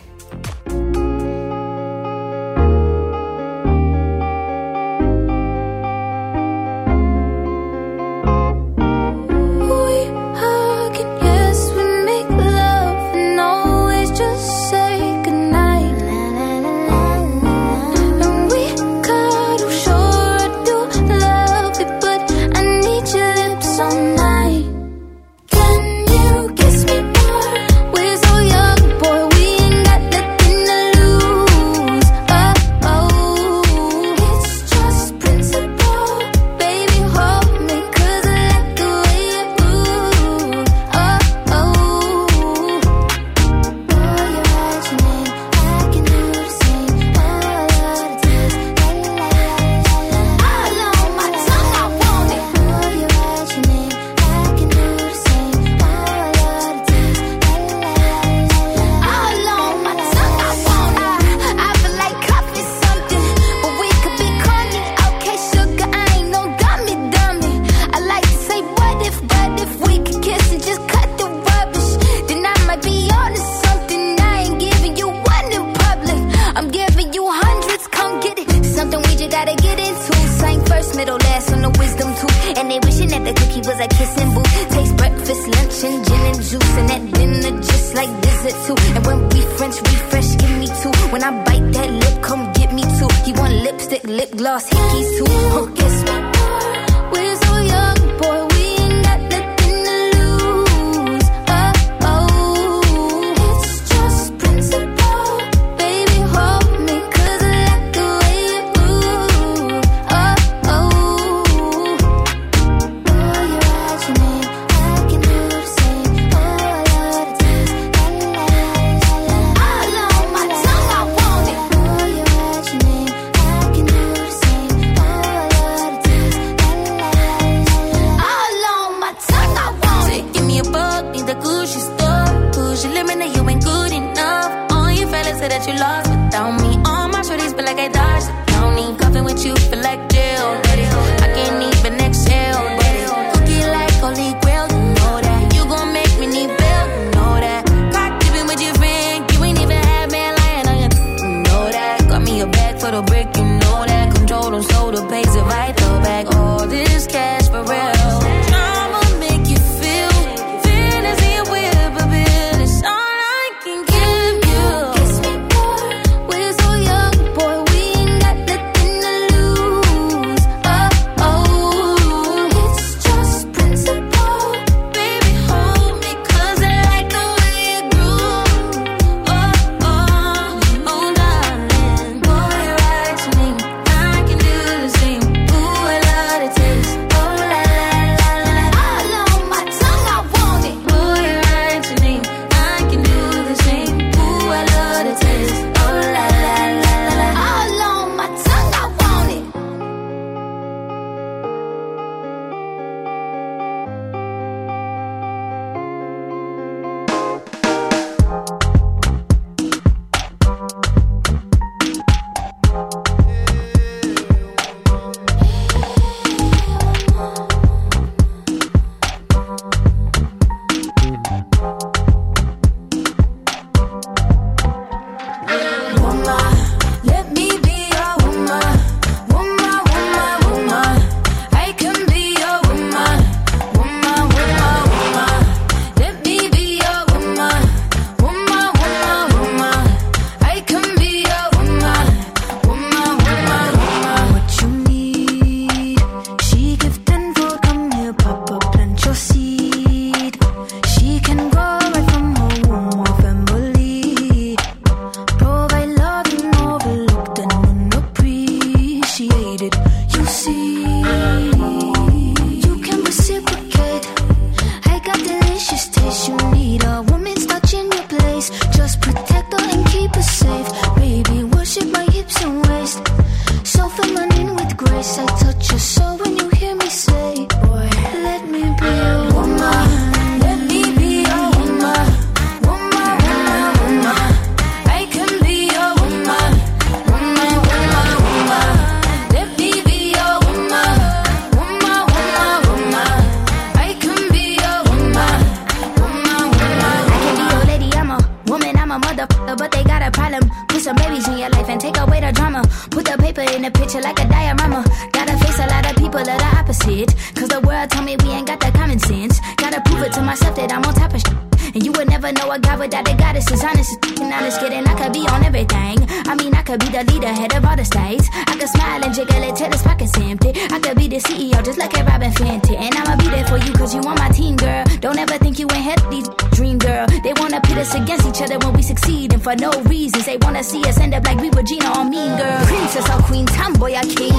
Goddess is honest. And honest kidding, I could be on everything. I mean, I could be the leader, head of all the states. I could smile and jiggle it till his pockets empty. I could be the CEO, just like a Robin Fenty. And I'ma be there for you, cause you on my team, girl. Don't ever think you ain't these dream, girl. They wanna pit us against each other when we succeed, and for no reasons. They wanna see us end up like we were Gina or Mean Girl. Princess or Queen, tomboy or king.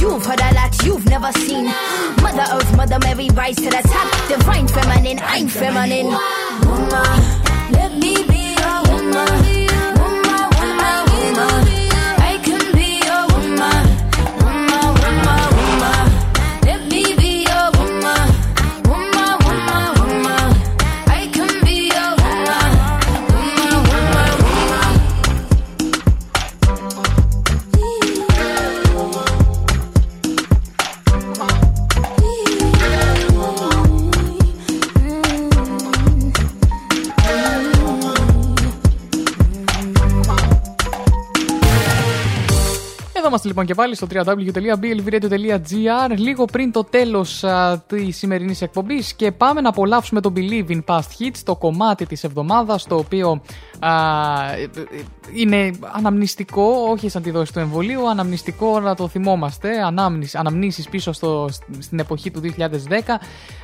You've heard a lot you've never seen. Mother Earth, Mother Mary, rise to the top. Divine feminine, I'm feminine. Woman, let me be
my είμαστε λοιπόν και πάλι στο www.blvradio.gr λίγο πριν το τέλος α, της σημερινής εκπομπής και πάμε να απολαύσουμε το Believe in Past Hits, το κομμάτι της εβδομάδας το οποίο α, είναι αναμνηστικό, όχι σαν τη δόση του εμβολίου, αναμνηστικό να το θυμόμαστε, ανάμνηση, αναμνήσεις πίσω στο, στην εποχή του 2010.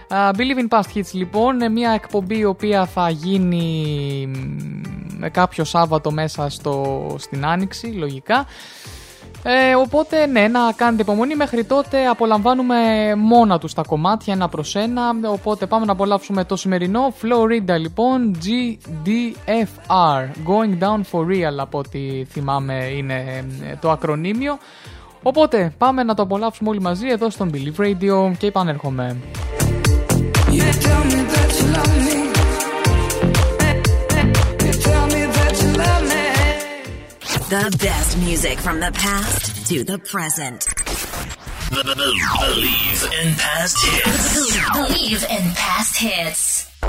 Α, Believe in Past Hits λοιπόν, μια εκπομπή η οποία θα γίνει μ, κάποιο Σάββατο μέσα στο, στην Άνοιξη, λογικά. Ε, οπότε ναι, να κάνετε υπομονή. Μέχρι τότε απολαμβάνουμε μόνα τους τα κομμάτια ένα προς ένα. Οπότε πάμε να απολαύσουμε το σημερινό. Florida λοιπόν, GDFR. Going down for real από ό,τι θυμάμαι είναι ε, το ακρονίμιο. Οπότε πάμε να το απολαύσουμε όλοι μαζί εδώ στον Believe Radio και επανέρχομαι.
You tell me that you love me.
The best music from the past to the present.
Believe in past hits.
Believe in past hits.
I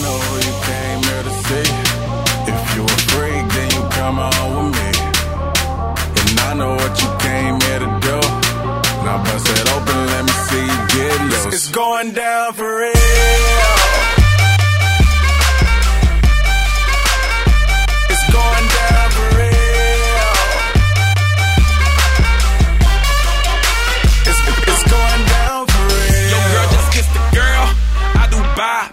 know who you came here to see. If you a freak, then you come on with me. And I know what you came here to do. Now bust it open, let me see you get loose. It's going down for real.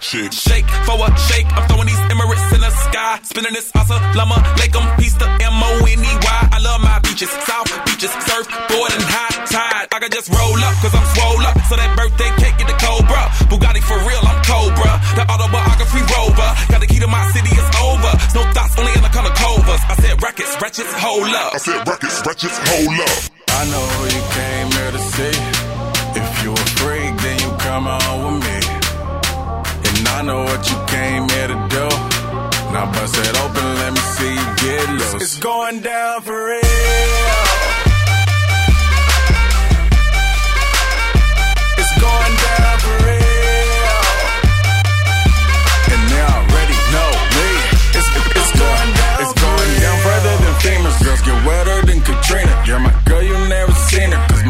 Do. Shake. Shake for a shake. I'm throwing these Emirates in the sky. Spinning this asa llama. Lake 'em, piece the M-O-N-E-Y. I love my beaches. South beaches. Surf, board, and high tide. I can just roll up, cause I'm swole up. So that birthday cake get the Cobra. Bugatti for real, I'm Cobra. The autobiography rover. Got the key to my city, it's over. No thoughts, only in the color covers. I said records, wretches, hold up.
I said records, wretches, hold up. I know who you came here to see. If you a freak, then you come on with me. I know what you came here to do. Now bust it open, let me see you get loose. It's going down for real. It's going down for real. And they already know me. It's, it's going down. It's going down further than famous girls get wetter than Katrina. You're my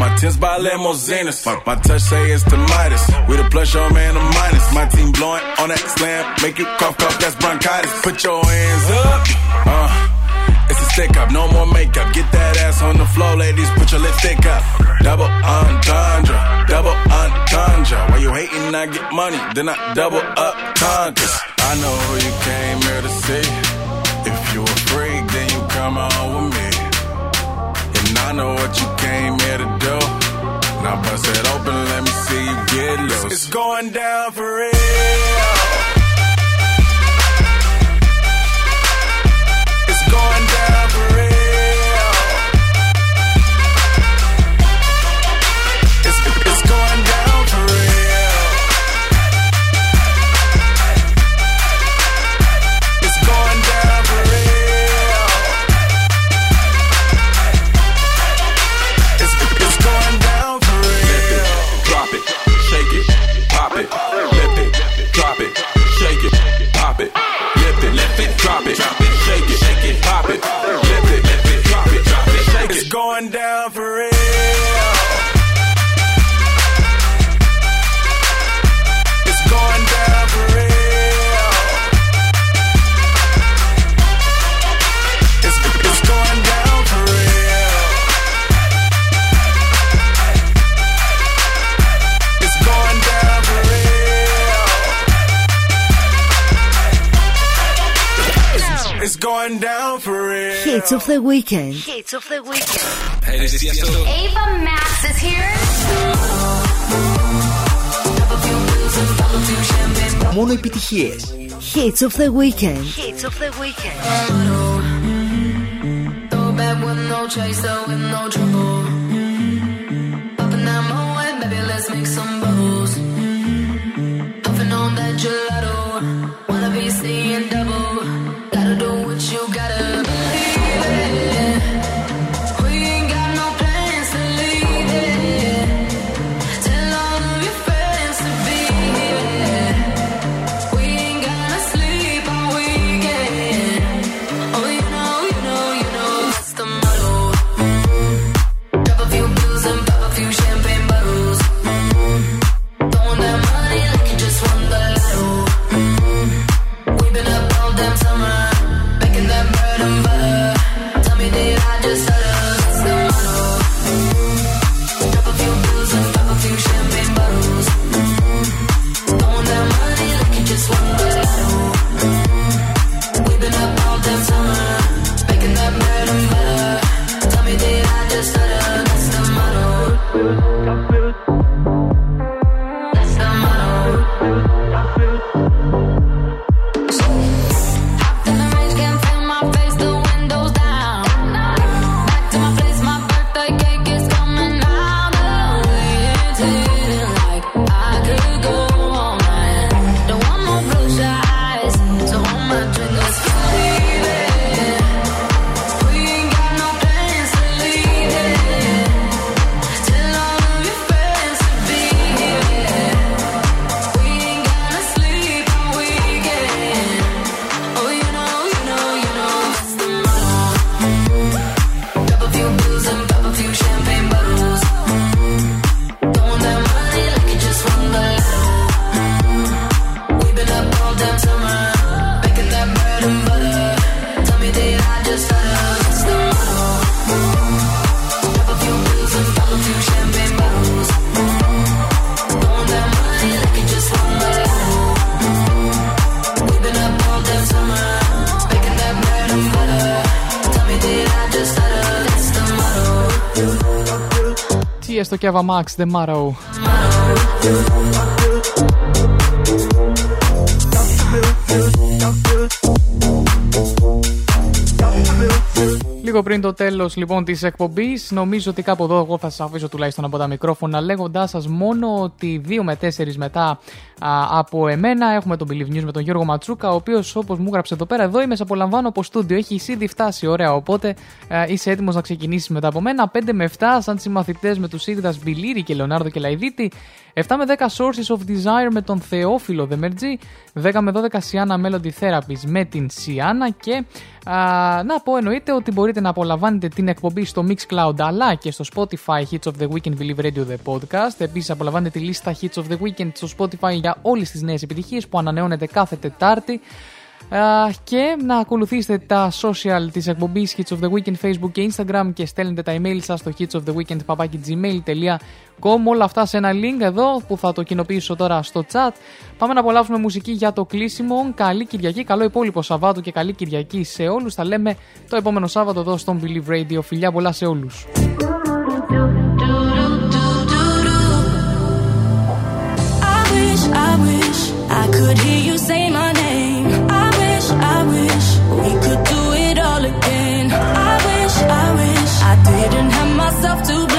my tins by limousines. My, my touch say it's the Midas. We the plus, your man, the minus. My team blowing on that slam. Make you cough, cough, that's bronchitis. Put your hands up. Uh. It's a stick up, no more makeup. Get that ass on the floor, ladies. Put your lipstick up. Double entendre, double entendre. Why you hating, I get money, then I double up conquers. I know who you came here to see. If you a freak, then you come on with me. I know what you came here to do. Now bust it open, let me see you get loose. It's going down for real. It's going down for real.
of the weekend.
Hits of the weekend.
Hey, this is Tiesto.
Ava Max is here.
Μόνο επιτυχίες.
Hits of the weekend.
Hits of the weekend.
Throw back with no chaser, with no trouble. Popping that moe, baby, let's make some bubbles. Puffing on that gelato, wanna be seeing
Tiesto και Ava Max, The Marrow. Λίγο πριν το τέλος λοιπόν της εκπομπής, νομίζω ότι κάπου εδώ εγώ θα σας αφήσω τουλάχιστον από τα μικρόφωνα λέγοντάς σας μόνο ότι 2 με 4 μετά α, από εμένα έχουμε τον Believe News με τον Γιώργο Ματσούκα, ο οποίος όπως μου γράψε εδώ πέρα, εδώ είμαι, σε απολαμβάνω από στούντιο. Έχει ήδη φτάσει, ωραία. Οπότε α, είσαι έτοιμος να ξεκινήσεις μετά από μένα. 5 με 7, σαν συμμαθητές με τους Σίγδα Μπιλίρη και Λεωνάρδο και Λαϊδίτη. 7 με 10 Sources of Desire με τον Θεόφιλο Δεμερτζή. 10 με 12 Siana Melody Therapies με την Siana. Και α, να πω εννοείται ότι μπορείτε να απολαμβάνετε την εκπομπή στο Mixcloud αλλά και στο Spotify Hits of the Weekend Believe Radio The Podcast. Επίσης, απολαμβάνετε τη λίστα Hits of the Weekend στο Spotify για όλες τις νέες επιτυχίες που ανανεώνεται κάθε Τετάρτη. Α, και να ακολουθήσετε τα social της εκπομπής Hits of the Weekend Facebook και Instagram και στέλνετε τα email σας στο hitsoftheweekend.gmail.com όλα αυτά σε ένα link εδώ που θα το κοινοποιήσω τώρα στο chat. Πάμε να απολαύσουμε μουσική για το κλείσιμο. Καλή Κυριακή, καλό υπόλοιπο Σαββάτο και καλή Κυριακή σε όλους. Θα λέμε το επόμενο Σάββατο εδώ στον Believe Radio. Φιλιά πολλά σε όλους.
I wish, I wish I could hear you say my name. Myself to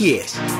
Yes.